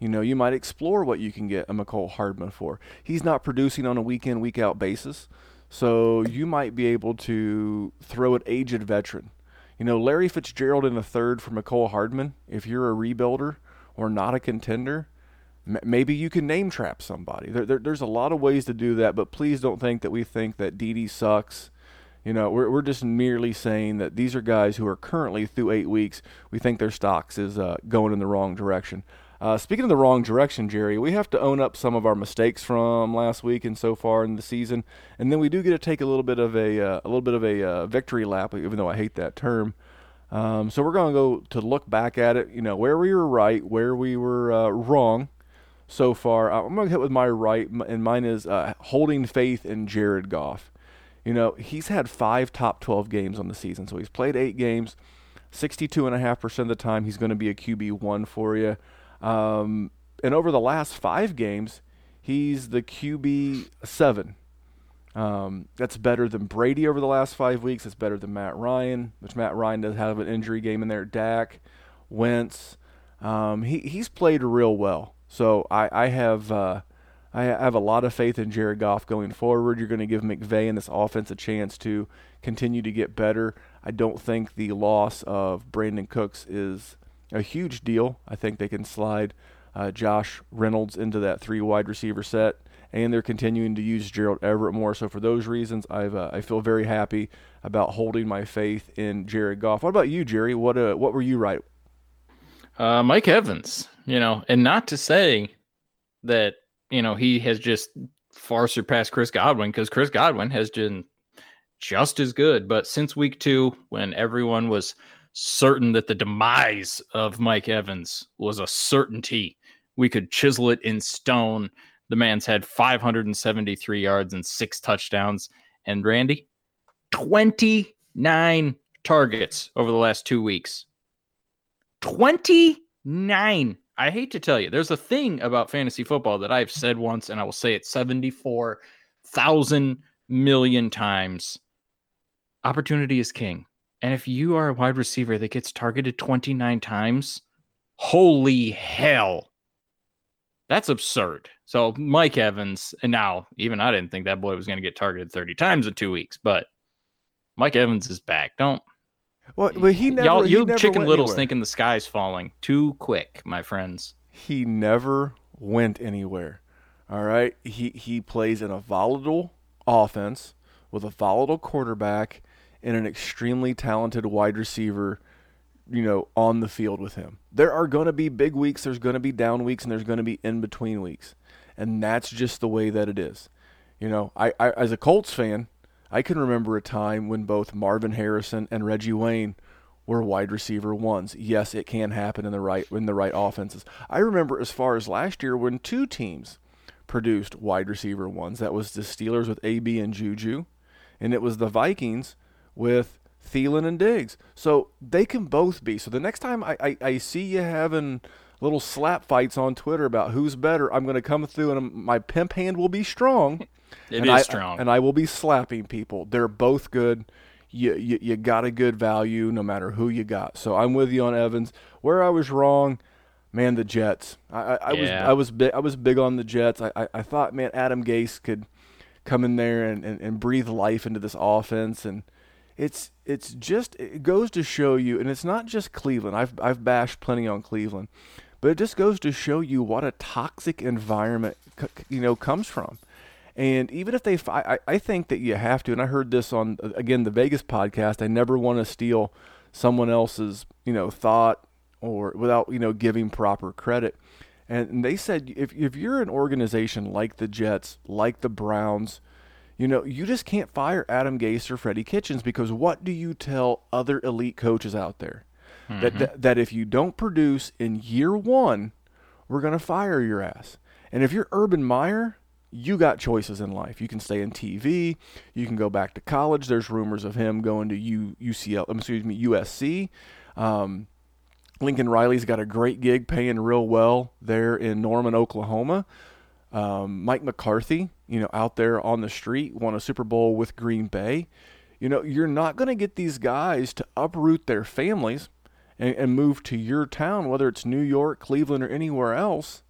You know, you might explore what you can get a Mecole Hardman for. He's not producing on a week in, week out basis. So you might be able to throw an aged veteran. You know, Larry Fitzgerald in the third for Mecole Hardman, if you're a rebuilder or not a contender, maybe you can name trap somebody. There, there, there's a lot of ways to do that, but please don't think that we think that Dede sucks. You know, we're, we're just merely saying that these are guys who are currently through eight weeks. We think their stocks is uh, going in the wrong direction. Uh, speaking of the wrong direction, Jerry, we have to own up some of our mistakes from last week and so far in the season, and then we do get to take a little bit of a uh, a little bit of a uh, victory lap, even though I hate that term. Um, so we're going to go to look back at it, you know, where we were right, where we were uh, wrong so far. I'm going to hit with my right, and mine is uh, holding faith in Jared Goff. You know, he's had five top 12 games on the season, so he's played eight games. 62.5% of the time, he's going to be a QB1 for you. Um, and over the last five games, he's the QB7. Um, that's better than Brady over the last five weeks. It's better than Matt Ryan, which Matt Ryan does have an injury game in there. Dak, Wentz. Um, he, he's played real well. So I, I have uh, I have a lot of faith in Jared Goff going forward. You're going to give McVay and this offense a chance to continue to get better. I don't think the loss of Brandin Cooks is a huge deal. I think they can slide uh, Josh Reynolds into that three wide receiver set, and they're continuing to use Gerald Everett more. So for those reasons, I've uh, I feel very happy about holding my faith in Jared Goff. What about you, Jerry? What uh, what were you right? Uh, Mike Evans, you know, and not to say that you know he has just far surpassed Chris Godwin because Chris Godwin has been just as good. But since week two, when everyone was certain that the demise of Mike Evans was a certainty, we could chisel it in stone. The man's had 573 yards and six touchdowns. And Randy, 29 targets over the last two weeks. 29. I hate to tell you, there's a thing about fantasy football that I've said once, and I will say it 74,000 million times. Opportunity is king. And if you are a wide receiver that gets targeted 29 times, holy hell. That's absurd. So, Mike Evans, and now even I didn't think that boy was going to get targeted 30 times in two weeks, but Mike Evans is back. Don't well, but he never. Y'all, you chicken littles anywhere. thinking the sky's falling too quick, my friends. he never went anywhere. All right, he he plays in a volatile offense with a volatile quarterback and an extremely talented wide receiver. You know, on the field with him. There are going to be big weeks. There's going to be down weeks, and there's going to be in between weeks, and that's just the way that it is. You know, I, I as a Colts fan, I can remember a time when both Marvin Harrison and Reggie Wayne were wide receiver ones. Yes, it can happen in the right in the right offenses. I remember as far as last year when two teams produced wide receiver ones. That was the Steelers with AB and Juju, and it was the Vikings with Thielen and Diggs. So they can both be. So the next time I, I, I see you having little slap fights on Twitter about who's better, I'm going to come through and my pimp hand will be strong. It and is I, strong. And I will be slapping people. They're both good. You, you, you got a good value no matter who you got. So I'm with you on Evans. Where I was wrong, man, the Jets. I, I, I was I was big I was big on the Jets. I, I, I thought, man, Adam Gase could come in there and, and, and breathe life into this offense and it's it's just it goes to show you and it's not just Cleveland. I've I've bashed plenty on Cleveland. But it just goes to show you what a toxic environment you know comes from. And even if they, I, I think that you have to. And I heard this on again the Vegas podcast. I never want to steal someone else's, you know, thought or without you know giving proper credit. And they said if if you're an organization like the Jets, like the Browns, you know, you just can't fire Adam Gase or Freddie Kitchens because what do you tell other elite coaches out there? That, that that if you don't produce in year one, we're gonna fire your ass. And if you're Urban Meyer, you got choices in life. You can stay in TV. You can go back to college. There's rumors of him going to U, UCL. um, Excuse me, USC. Um, Lincoln Riley's got a great gig, paying real well there in Norman, Oklahoma. Um, Mike McCarthy, you know, out there on the street, won a Super Bowl with Green Bay. You know, you're not going to get these guys to uproot their families and, and move to your town, whether it's New York, Cleveland, or anywhere else,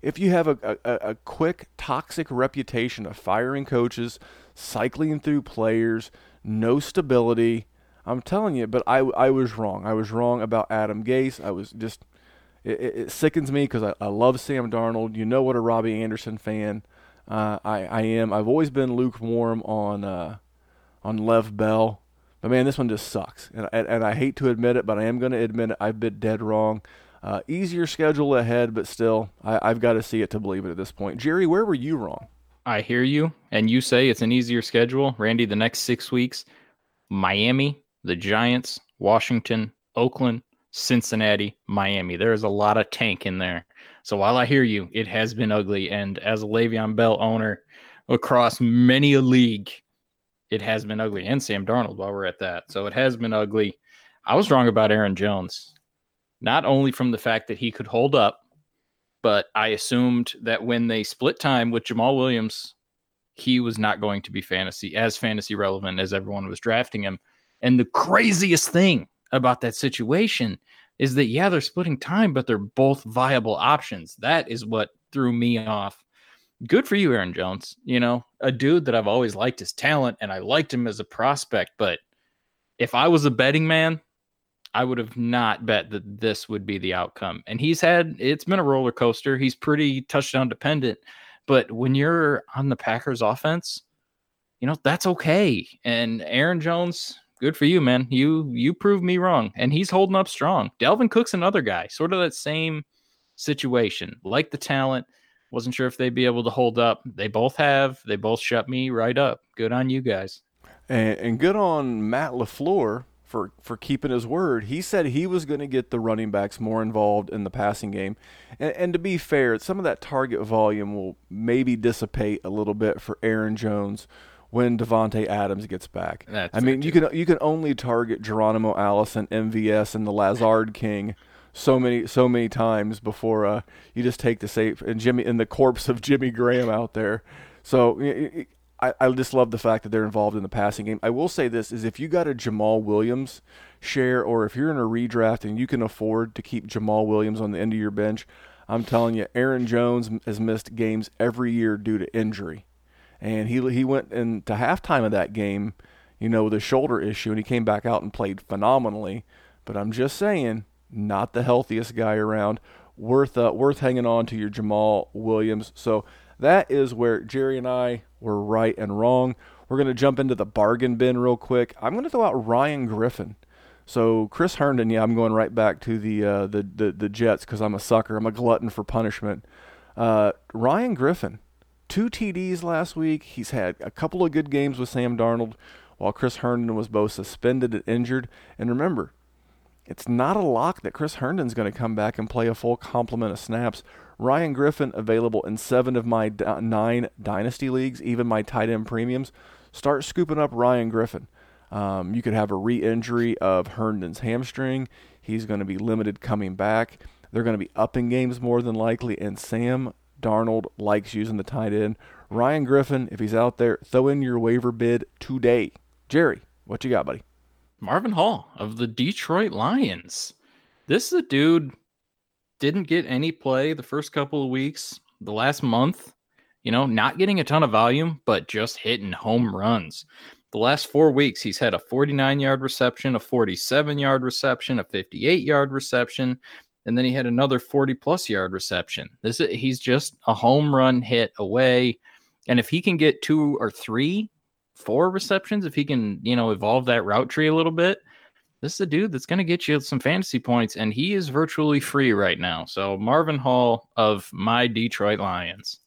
if you have a, a, a quick, toxic reputation of firing coaches, cycling through players, no stability, I'm telling you, but I, I was wrong. I was wrong about Adam Gase. I was just, it, it sickens me because I, I love Sam Darnold. You know what a Robbie Anderson fan uh, I, I am. I've always been lukewarm on uh, on Lev Bell. But man, this one just sucks. And, and, and I hate to admit it, but I am going to admit it. I've been dead wrong. Uh, easier schedule ahead, but still, I, I've got to see it to believe it at this point. Jerry, where were you wrong? I hear you. And you say it's an easier schedule. Randy, the next six weeks Miami, the Giants, Washington, Oakland, Cincinnati, Miami. There is a lot of tank in there. So while I hear you, it has been ugly. And as a Le'Veon Bell owner across many a league, it has been ugly. And Sam Darnold while we're at that. So it has been ugly. I was wrong about Aaron Jones, not only from the fact that he could hold up, but I assumed that when they split time with Jamaal Williams, he was not going to be fantasy as fantasy relevant as everyone was drafting him. And the craziest thing about that situation is that yeah, they're splitting time, but they're both viable options. That is what threw me off. Good for you, Aaron Jones. You know, a dude that I've always liked his talent and I liked him as a prospect, but if I was a betting man, I would have not bet that this would be the outcome. And he's had it's been a roller coaster. He's pretty touchdown dependent, but when you're on the Packers offense, you know, that's okay. And Aaron Jones, good for you, man. You you proved me wrong, and he's holding up strong. Dalvin Cook's another guy, sort of that same situation. Like the talent, wasn't sure if they'd be able to hold up. They both have. They both shut me right up. Good on you guys. And, and good on Matt LaFleur for for keeping his word. He said he was going to get the running backs more involved in the passing game. And, and to be fair, some of that target volume will maybe dissipate a little bit for Aaron Jones when Davante Adams gets back. That's I mean, you can you can only target Geronimo Allison, MVS, and the Lazard King so many so many times before uh, you just take the safe and Jimmy and the corpse of Jimmy Graham out there. So I, I just love the fact that they're involved in the passing game. I will say this is if you got a Jamaal Williams share or if you're in a redraft and you can afford to keep Jamaal Williams on the end of your bench, I'm telling you, Aaron Jones has missed games every year due to injury and he he went into halftime of that game, you know, with a shoulder issue, and he came back out and played phenomenally. But I'm just saying, not the healthiest guy around. Worth uh, worth hanging on to your Jamaal Williams. So that is where Jerry and I were right and wrong. We're going to jump into the bargain bin real quick. I'm going to throw out Ryan Griffin. So Chris Herndon, yeah, I'm going right back to the uh, the, the the Jets because I'm a sucker. I'm a glutton for punishment. Uh, Ryan Griffin, two TDs last week. He's had a couple of good games with Sam Darnold while Chris Herndon was both suspended and injured. And remember, it's not a lock that Chris Herndon's going to come back and play a full complement of snaps. Ryan Griffin available in seven of my nine dynasty leagues, even my tight end premiums. Start scooping up Ryan Griffin. Um, you could have a re-injury of Herndon's hamstring. He's going to be limited coming back. They're going to be upping games more than likely, and Sam Darnold likes using the tight end. Ryan Griffin, if he's out there, throw in your waiver bid today. Jerry, what you got, buddy? Marvin Hall of the Detroit Lions. This is a dude didn't get any play the first couple of weeks, the last month, you know, not getting a ton of volume, but just hitting home runs. The last four weeks, he's had a 49 yard reception, a 47 yard reception, a 58 yard reception, and then he had another 40 plus yard reception. This is, he's just a home run hit away. And if he can get two or three, four receptions, if he can, you know, evolve that route tree a little bit, this is a dude that's going to get you some fantasy points, and he is virtually free right now. So Marvin Hall of my Detroit Lions.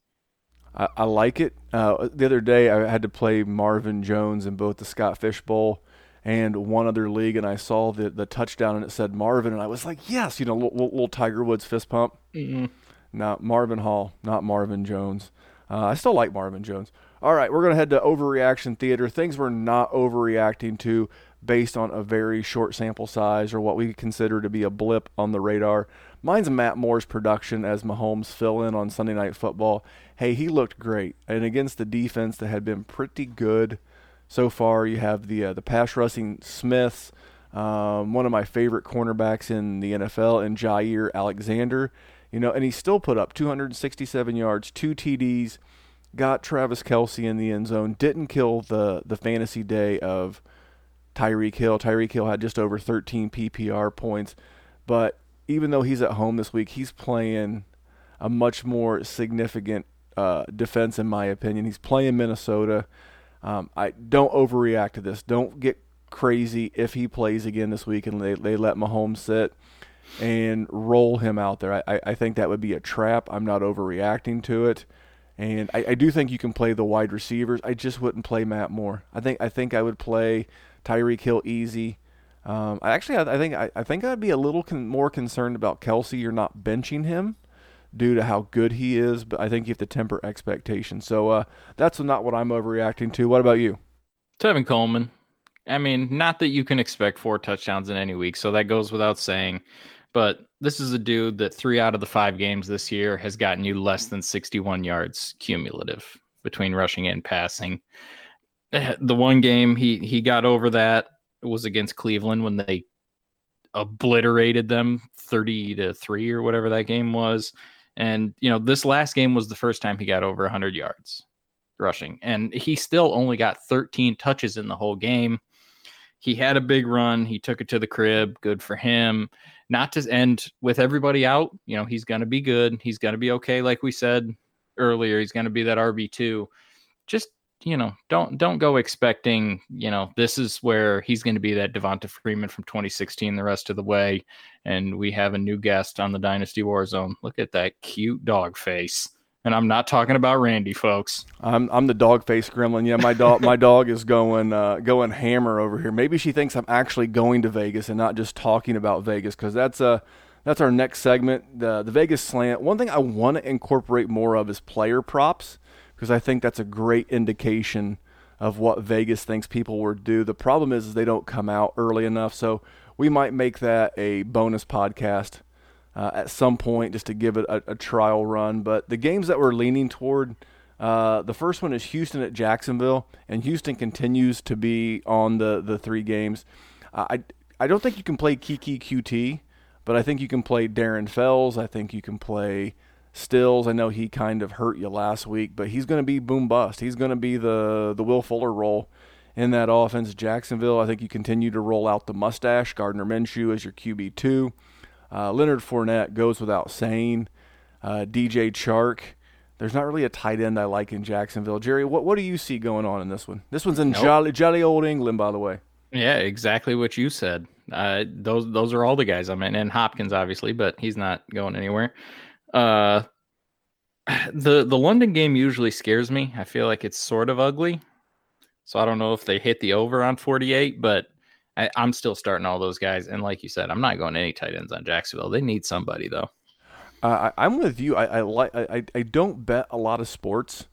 I, I like it. Uh, the other day, I had to play Marvin Jones in both the Scott Fish Bowl and one other league, and I saw the the touchdown and it said Marvin, and I was like, yes, you know, little, little Tiger Woods fist pump. Mm-hmm. Not Marvin Hall, not Marvin Jones. Uh, I still like Marvin Jones. All right, we're gonna head to overreaction theater. Things we're not overreacting to based on a very short sample size or what we consider to be a blip on the radar. Mine's Matt Moore's production as Mahomes fill in on Sunday Night Football. Hey, he looked great, and against the defense that had been pretty good so far. You have the uh, the pass rushing Smiths, um, one of my favorite cornerbacks in the NFL, and Jaire Alexander. You know, and he still put up 267 yards, two TDs, got Travis Kelce in the end zone, didn't kill the the fantasy day of Tyreek Hill. Tyreek Hill had just over 13 PPR points, but even though he's at home this week, he's playing a much more significant uh, defense, in my opinion. He's playing Minnesota. Um, I don't overreact to this. Don't get crazy if he plays again this week and they, they let Mahomes sit and roll him out there. I, I think that would be a trap. I'm not overreacting to it. And I, I do think you can play the wide receivers. I just wouldn't play Matt Moore. I think I think I would play Tyreek Hill easy. Um, I actually I, I think I, I, think I'd be a little con- more concerned about Kelce. You're not benching him due to how good he is, but I think you have to temper expectations. So uh, that's not what I'm overreacting to. What about you? Tevin Coleman. I mean, not that you can expect four touchdowns in any week, so that goes without saying. But this is a dude that three out of the five games this year has gotten you less than 61 yards cumulative between rushing and passing. The one game he he got over that was against Cleveland when they obliterated them 30 to 3 or whatever that game was. And, you know, this last game was the first time he got over 100 yards rushing. And he still only got 13 touches in the whole game. He had a big run. He took it to the crib. Good for him. Not to end with everybody out. You know, he's going to be good. He's going to be okay. Like we said earlier, he's going to be that RB2. Just you know, don't don't go expecting, you know, this is where he's going to be that Devonta Freeman from 2016 the rest of the way. And we have a new guest on the Dynasty Warzone. Look at that cute dog face. And I'm not talking about Randy, folks. I'm I'm the dog face gremlin. Yeah, my dog my dog is going uh, going hammer over here. Maybe she thinks I'm actually going to Vegas and not just talking about Vegas because that's a uh, that's our next segment, the the Vegas slant. One thing I want to incorporate more of is player props because I think that's a great indication of what Vegas thinks people will do. The problem is, is they don't come out early enough, so we might make that a bonus podcast uh, at some point just to give it a, a, trial run. But the games that we're leaning toward, uh, the first one is Houston at Jacksonville, and Houston continues to be on the the three games. Uh, I I don't think you can play Keke Coutee, but I think you can play Darren Fells. I think you can play Stills, I know he kind of hurt you last week, but he's going to be boom bust. He's going to be the the Will Fuller role in that offense. Jacksonville, I think you continue to roll out the mustache. Gardner Minshew as your QB two. Uh, Leonard Fournette goes without saying. Uh, DJ Chark. There's not really a tight end I like in Jacksonville. Jerry, what what do you see going on in this one? This one's in nope. jolly jolly old England, by the way. Yeah, exactly what you said. Uh, those those are all the guys I'm in, and Hopkins obviously, but he's not going anywhere. Uh, the the London game usually scares me. I feel like it's sort of ugly. So I don't know if they hit the over on 48, but I, am still starting all those guys. And like you said, I'm not going any tight ends on Jacksonville. They need somebody though. Uh, I, am with you. I I, like I I don't bet a lot of sports,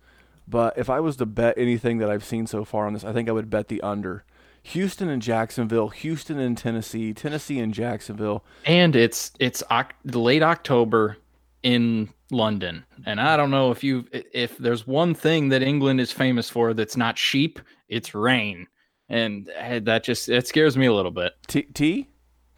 but if I was to bet anything that I've seen so far on this, I think I would bet the under. Houston and Jacksonville, Houston and Tennessee, Tennessee and Jacksonville. And it's it's late October in London. And I don't know if you if there's one thing that England is famous for that's not sheep, it's rain. And that just it scares me a little bit. T T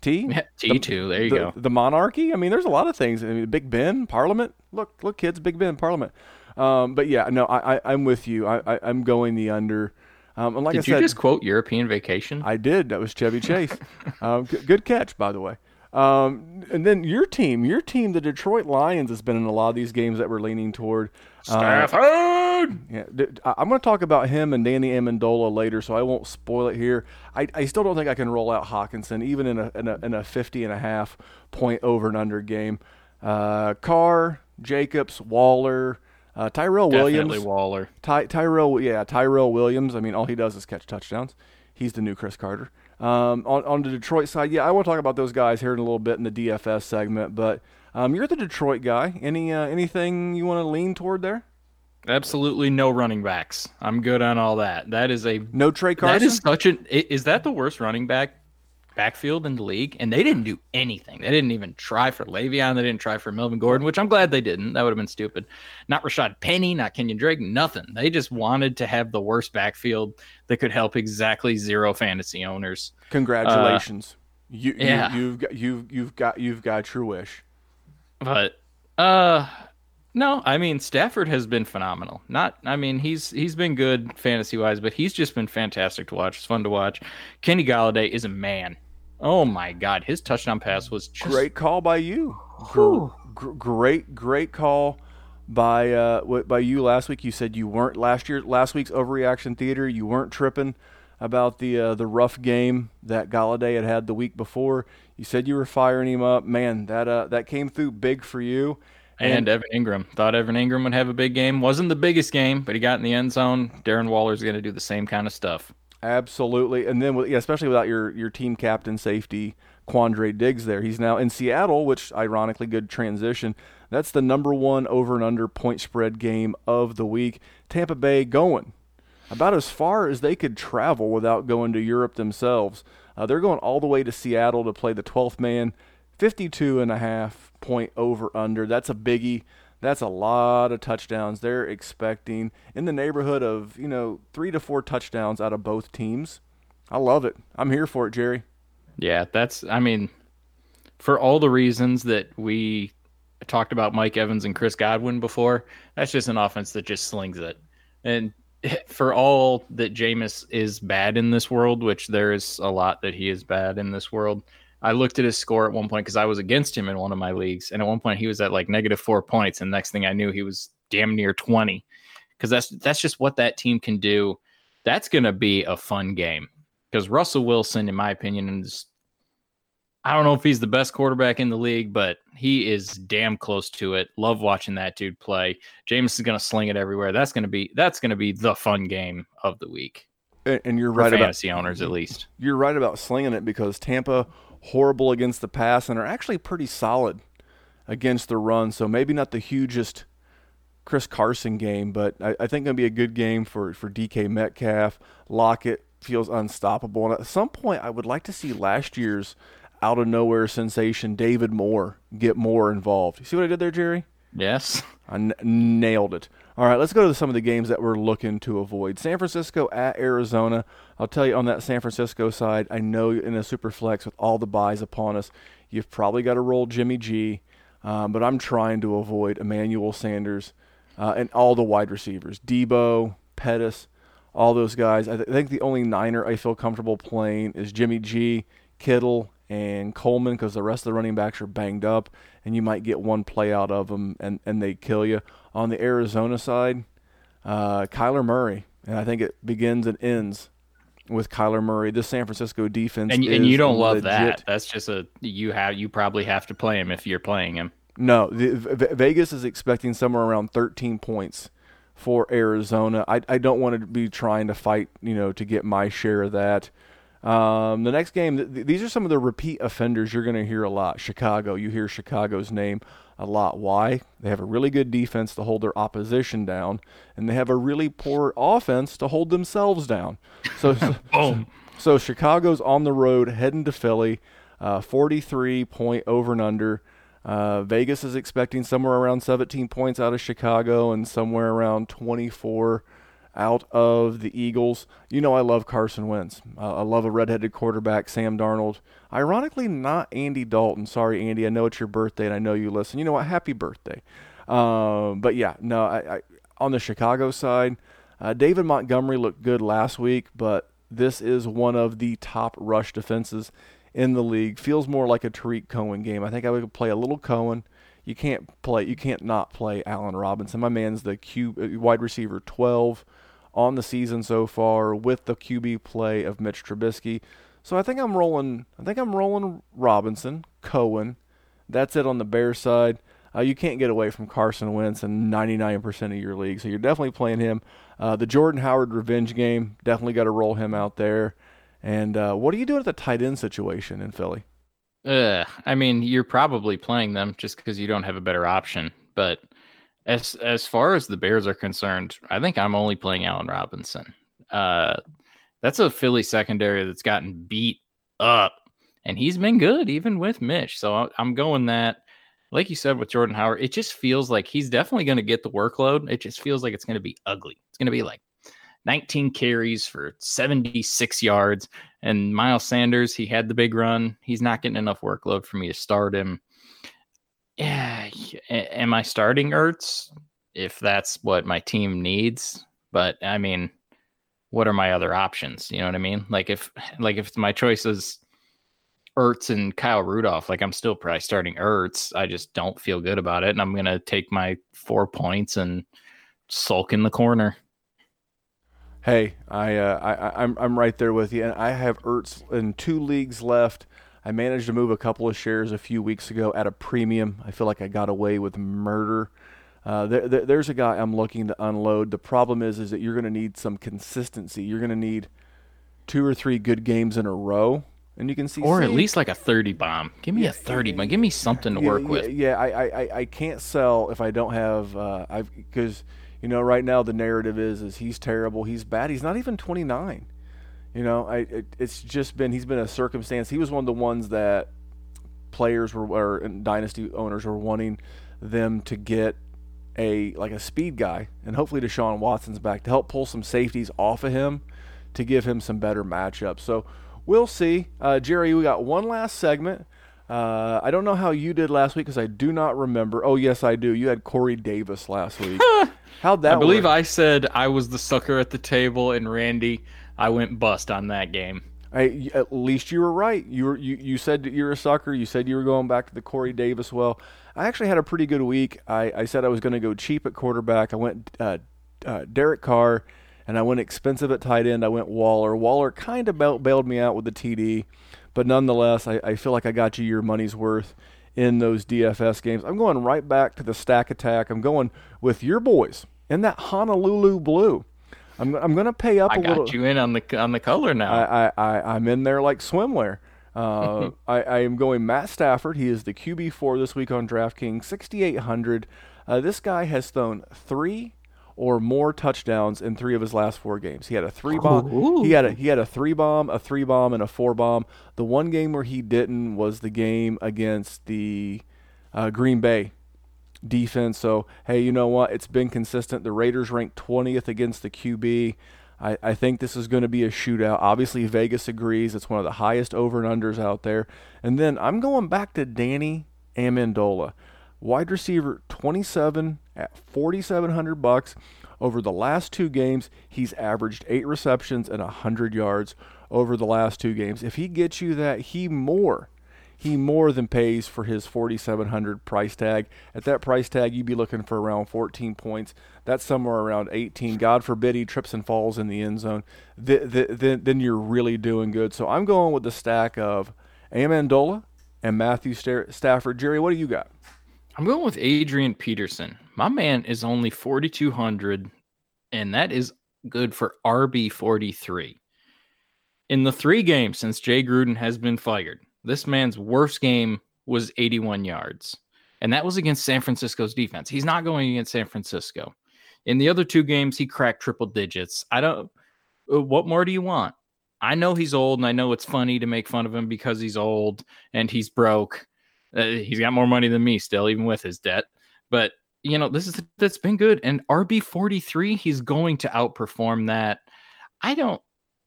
T T two. There you the, go. The monarchy. I mean, there's a lot of things. I mean, Big Ben, Parliament. Look, look, kids, Big Ben, Parliament. Um, but yeah, no, I, I am with you. I, I am going the under. Um, and like did I said, you just quote European Vacation? I did. That was Chevy Chase. um, g- good catch, by the way. Um, and then your team, your team, the Detroit Lions, has been in a lot of these games that we're leaning toward. Uh, Stafford. Uh, yeah, I'm going to talk about him and Danny Amendola later, so I won't spoil it here. I, I still don't think I can roll out Hockenson, even in a, in a, in a 50 and a half point over and under game. Uh, Carr, Jacobs, Waller, uh, Tyrell Definitely Williams. Waller. Ty, Tyrell, yeah, Tyrell Williams. I mean, all he does is catch touchdowns. He's the new Cris Carter. Um, on, on the Detroit side, yeah, I want to talk about those guys here in a little bit in the DFS segment. But um, you're the Detroit guy. Any uh, anything you want to lean toward there? Absolutely no running backs. I'm good on all that. That is a no Tra Carson. That is such an. Is that the worst running back backfield in the league, and they didn't do anything. They didn't even try for Le'Veon. They didn't try for Melvin Gordon, which I'm glad they didn't. That would have been stupid. Not Rashad Penny, not Kenyon Drake, nothing. They just wanted to have the worst backfield that could help exactly zero fantasy owners. Congratulations. Uh, you, you, yeah. you've got you've you've got you've got true wish. But Uh, no, I mean Stafford has been phenomenal. Not, I mean he's he's been good fantasy wise, but he's just been fantastic to watch. It's fun to watch. Kenny Golladay is a man. Oh my God, his touchdown pass was just... great call by you. Gr- great, great call by uh by you last week. You said you weren't last year last week's overreaction theater. You weren't tripping about the uh, the rough game that Galladay had had the week before. You said you were firing him up. Man, that uh, that came through big for you. And, and Evan Engram thought Evan Engram would have a big game. Wasn't the biggest game, but he got in the end zone. Darren Waller's going to do the same kind of stuff. Absolutely, and then yeah, especially without your your team captain safety Quandre Diggs there. He's now in Seattle, which ironically good transition. That's the number one over and under point spread game of the week. Tampa Bay going about as far as they could travel without going to Europe themselves. Uh, they're going all the way to Seattle to play the 12th man, 52 and a half point over under. That's a biggie. That's a lot of touchdowns. They're expecting in the neighborhood of, you know, three to four touchdowns out of both teams. I love it. I'm here for it, Jerry. Yeah, that's, I mean, for all the reasons that we talked about Mike Evans and Chris Godwin before, that's just an offense that just slings it. And for all that Jameis is bad in this world, which there is a lot that he is bad in this world. I looked at his score at one point because I was against him in one of my leagues, and at one point he was at like negative four points, and next thing I knew he was damn near twenty. Because that's that's just what that team can do. That's gonna be a fun game because Russell Wilson, in my opinion, is I don't know if he's the best quarterback in the league, but he is damn close to it. Love watching that dude play. James is going to sling it everywhere. That's going to be that's going to be the fun game of the week. And, and you're right fantasy about owners at least. You're right about slinging it because Tampa horrible against the pass and are actually pretty solid against the run. So maybe not the hugest Chris Carson game, but I, I think it's going to be a good game for for DK Metcalf. Lockett feels unstoppable, and at some point, I would like to see last year's out of nowhere sensation David Moore get more involved. You see what I did there, Jerry? Yes. I n- nailed it. All right, let's go to some of the games that we're looking to avoid. San Francisco at Arizona. I'll tell you on that San Francisco side, I know in a super flex with all the byes upon us, you've probably got to roll Jimmy G, um, but I'm trying to avoid Emmanuel Sanders uh, and all the wide receivers. Deebo, Pettis, all those guys. I, th- I think the only Niner I feel comfortable playing is Jimmy G, Kittle, and Coleman because the rest of the running backs are banged up, and you might get one play out of them and, and they kill you. On the Arizona side, uh, Kyler Murray, and I think it begins and ends with Kyler Murray. This San Francisco defense, and, and you don't love that. That's just a you have you probably have to play him if you're playing him. No, the, v- Vegas is expecting somewhere around 13 points for Arizona. I, I don't want to be trying to fight, you know, to get my share of that. Um, the next game, th- these are some of the repeat offenders you're going to hear a lot. Chicago, you hear Chicago's name a lot. Why? They have a really good defense to hold their opposition down, and they have a really poor offense to hold themselves down. So, so, so, Chicago's on the road heading to Philly, uh, 43 point over and under. Uh, Vegas is expecting somewhere around 17 points out of Chicago and somewhere around 24 out of the Eagles. You know I love Carson Wentz. Uh, I love a redheaded quarterback, Sam Darnold. Ironically, not Andy Dalton. Sorry, Andy. I know it's your birthday, and I know you listen. You know what? Happy birthday. Um, but yeah, no. I, I on the Chicago side, uh, David Montgomery looked good last week, but this is one of the top rush defenses in the league. Feels more like a Tarik Cohen game. I think I would play a little Cohen. You can't play. You can't not play Allen Robinson. My man's the Q uh, wide receiver 12 on the season so far with the QB play of Mitch Trubisky. So I think I'm rolling. I think I'm rolling Robinson, Cohen. That's it on the Bear side. Uh, you can't get away from Carson Wentz in 99% of your league, so you're definitely playing him. Uh, the Jordan Howard revenge game, definitely got to roll him out there. And uh, what are you doing at the tight end situation in Philly? I mean, you're probably playing them just because you don't have a better option. But as as far as the Bears are concerned, I think I'm only playing Allen Robinson. Uh, that's a Philly secondary that's gotten beat up, and he's been good even with Mitch. So I'm going that. Like you said with Jordan Howard, it just feels like he's definitely going to get the workload. It just feels like it's going to be ugly. It's going to be like 19 carries for 76 yards. And Miles Sanders, he had the big run. He's not getting enough workload for me to start him. Yeah, am I starting Ertz if that's what my team needs? But I mean, what are my other options? You know what I mean? Like if like if my choice is Ertz and Kyle Rudolph, like I'm still probably starting Ertz. I just don't feel good about it, and I'm gonna take my four points and sulk in the corner. Hey, I, uh, I I'm I'm right there with you, and I have Ertz in two leagues left. I managed to move a couple of shares a few weeks ago at a premium. I feel like I got away with murder. Uh, there, there, there's a guy I'm looking to unload. The problem is, is that you're going to need some consistency. You're going to need two or three good games in a row, and you can see, or at least like a 30 bomb. Give me yeah, a 30 bomb. Give me something to yeah, work yeah, with. Yeah, I, I, I can't sell if I don't have. Uh, I've because you know right now the narrative is is he's terrible. He's bad. He's not even 29. You know, I it, it's just been he's been a circumstance. He was one of the ones that players were or dynasty owners were wanting them to get a like a speed guy, and hopefully Deshaun Watson's back to help pull some safeties off of him to give him some better matchups. So we'll see. Uh, Jerry, we got one last segment. Uh, I don't know how you did last week because I do not remember. Oh yes, I do. You had Corey Davis last week. How'd that? I believe work? I said I was the sucker at the table, and Randy I went bust on that game. I, at least you were right. You were you, you said you're a sucker. You said you were going back to the Corey Davis well. I actually had a pretty good week. I, I said I was going to go cheap at quarterback. I went uh, uh, Derek Carr, and I went expensive at tight end. I went Waller. Waller kind of bailed me out with the TD, but nonetheless, I, I feel like I got you your money's worth in those DFS games. I'm going right back to the stack attack. I'm going with your boys in that Honolulu blue. I'm I'm gonna pay up I a got little. you in on the on the color now. I I, I am in there like swimwear. Uh, I, I am going Matt Stafford. He is the QB four this week on DraftKings, 6,800. Uh, this guy has thrown three or more touchdowns in three of his last four games. He had a three bomb. Ooh. He had a he had a three bomb, a three bomb, and a four bomb. The one game where he didn't was the game against the uh, Green Bay defense. So, hey, you know what? It's been consistent. The Raiders ranked 20th against the QB. I, I think this is going to be a shootout. Obviously, Vegas agrees. It's one of the highest over and unders out there. And then I'm going back to Danny Amendola, wide receiver 27 at 4,700 bucks. Over the last two games, he's averaged eight receptions and 100 yards over the last two games. If he gets you that, he more he more than pays for his 4700 price tag. At that price tag, you'd be looking for around 14 points. That's somewhere around 18. God forbid he trips and falls in the end zone. then, then you're really doing good. So I'm going with the stack of Amendola and Matthew Stafford. Jerry, what do you got? I'm going with Adrian Peterson. My man is only 4,200, and that is good for RB 43. In the three games since Jay Gruden has been fired, this man's worst game was 81 yards, and that was against San Francisco's defense. He's not going against San Francisco. In the other two games, he cracked triple digits. I don't. Uh, what more do you want? I know he's old, and I know it's funny to make fun of him because he's old and he's broke. Uh, he's got more money than me still, even with his debt. But you know, this is that's been good. And RB forty three, he's going to outperform that. I don't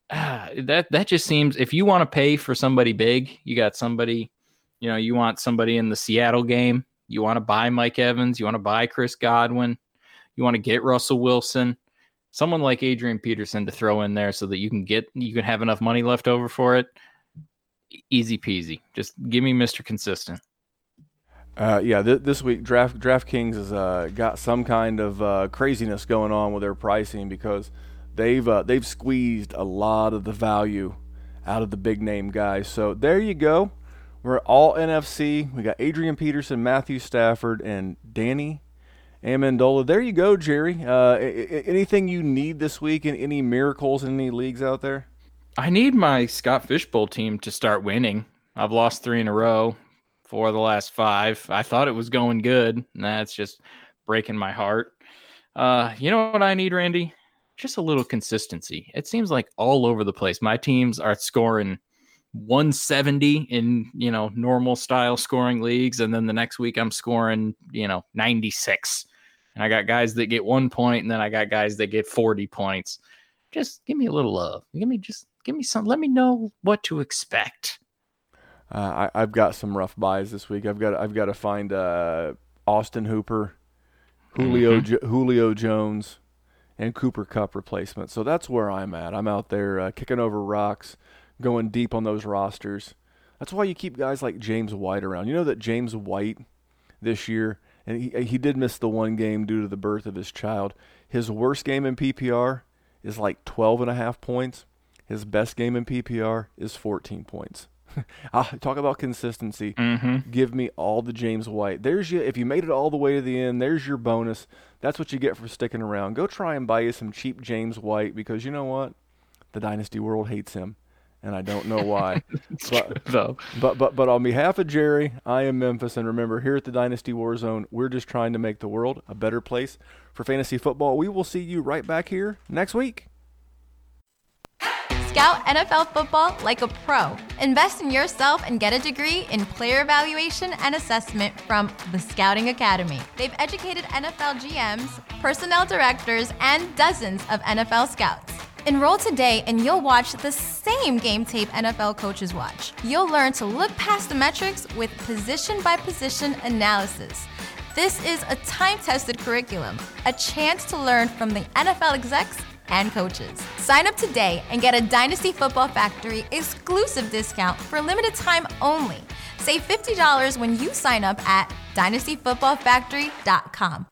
uh, that that just seems if you want to pay for somebody big, you got somebody, you know, you want somebody in the Seattle game, you want to buy Mike Evans, you want to buy Chris Godwin, you want to get Russell Wilson, someone like Adrian Peterson to throw in there so that you can get you can have enough money left over for it. Easy peasy. Just give me Mr. Consistent. Uh, yeah, th- this week Draft DraftKings has uh, got some kind of uh, craziness going on with their pricing because they've uh, they've squeezed a lot of the value out of the big name guys. So there you go. We're all NFC. We got Adrian Peterson, Matthew Stafford, and Danny Amendola. There you go, Jerry. Uh, anything you need this week? And any miracles in any leagues out there? I need my Scott Fishbowl team to start winning. I've lost three in a row, for the last five. I thought it was going good. That's just breaking my heart. Uh, you know what I need, Randy? Just a little consistency. It seems like all over the place. My teams are scoring 170 in, you know, normal style scoring leagues. And then the next week I'm scoring, you know, 96. And I got guys that get one point, and then I got guys that get 40 points. Just give me a little love. Give me just give me some. Let me know what to expect. Uh, I, have got some rough byes this week. I've got I've got to find uh, Austin Hooper, Julio mm-hmm. jo- Julio Jones, and Cooper Kupp replacement. So that's where I'm at. I'm out there uh, kicking over rocks, going deep on those rosters. That's why you keep guys like James White around. You know that James White this year, and he he did miss the one game due to the birth of his child. His worst game in PPR is like 12 and a half points. His best game in PPR is 14 points. ah, talk about consistency. Mm-hmm. Give me all the James White. There's you. If you made it all the way to the end, there's your bonus. That's what you get for sticking around. Go try and buy you some cheap James White because you know what? The dynasty world hates him and I don't know why. but, true, but but but on behalf of Jerry, I am Memphis, and remember, here at the Dynasty War Zone, we're just trying to make the world a better place for fantasy football. We will see you right back here next week. Scout NFL football like a pro. Invest in yourself and get a degree in player evaluation and assessment from the Scouting Academy. They've educated NFL GMs, personnel directors, and dozens of NFL scouts. Enroll today and you'll watch the same game tape NFL coaches watch. You'll learn to look past the metrics with position by position analysis. This is a time tested curriculum, a chance to learn from the NFL execs and coaches. Sign up today and get a Dynasty Football Factory exclusive discount for limited time only. Save $50 when you sign up at dynastyfootballfactory.com.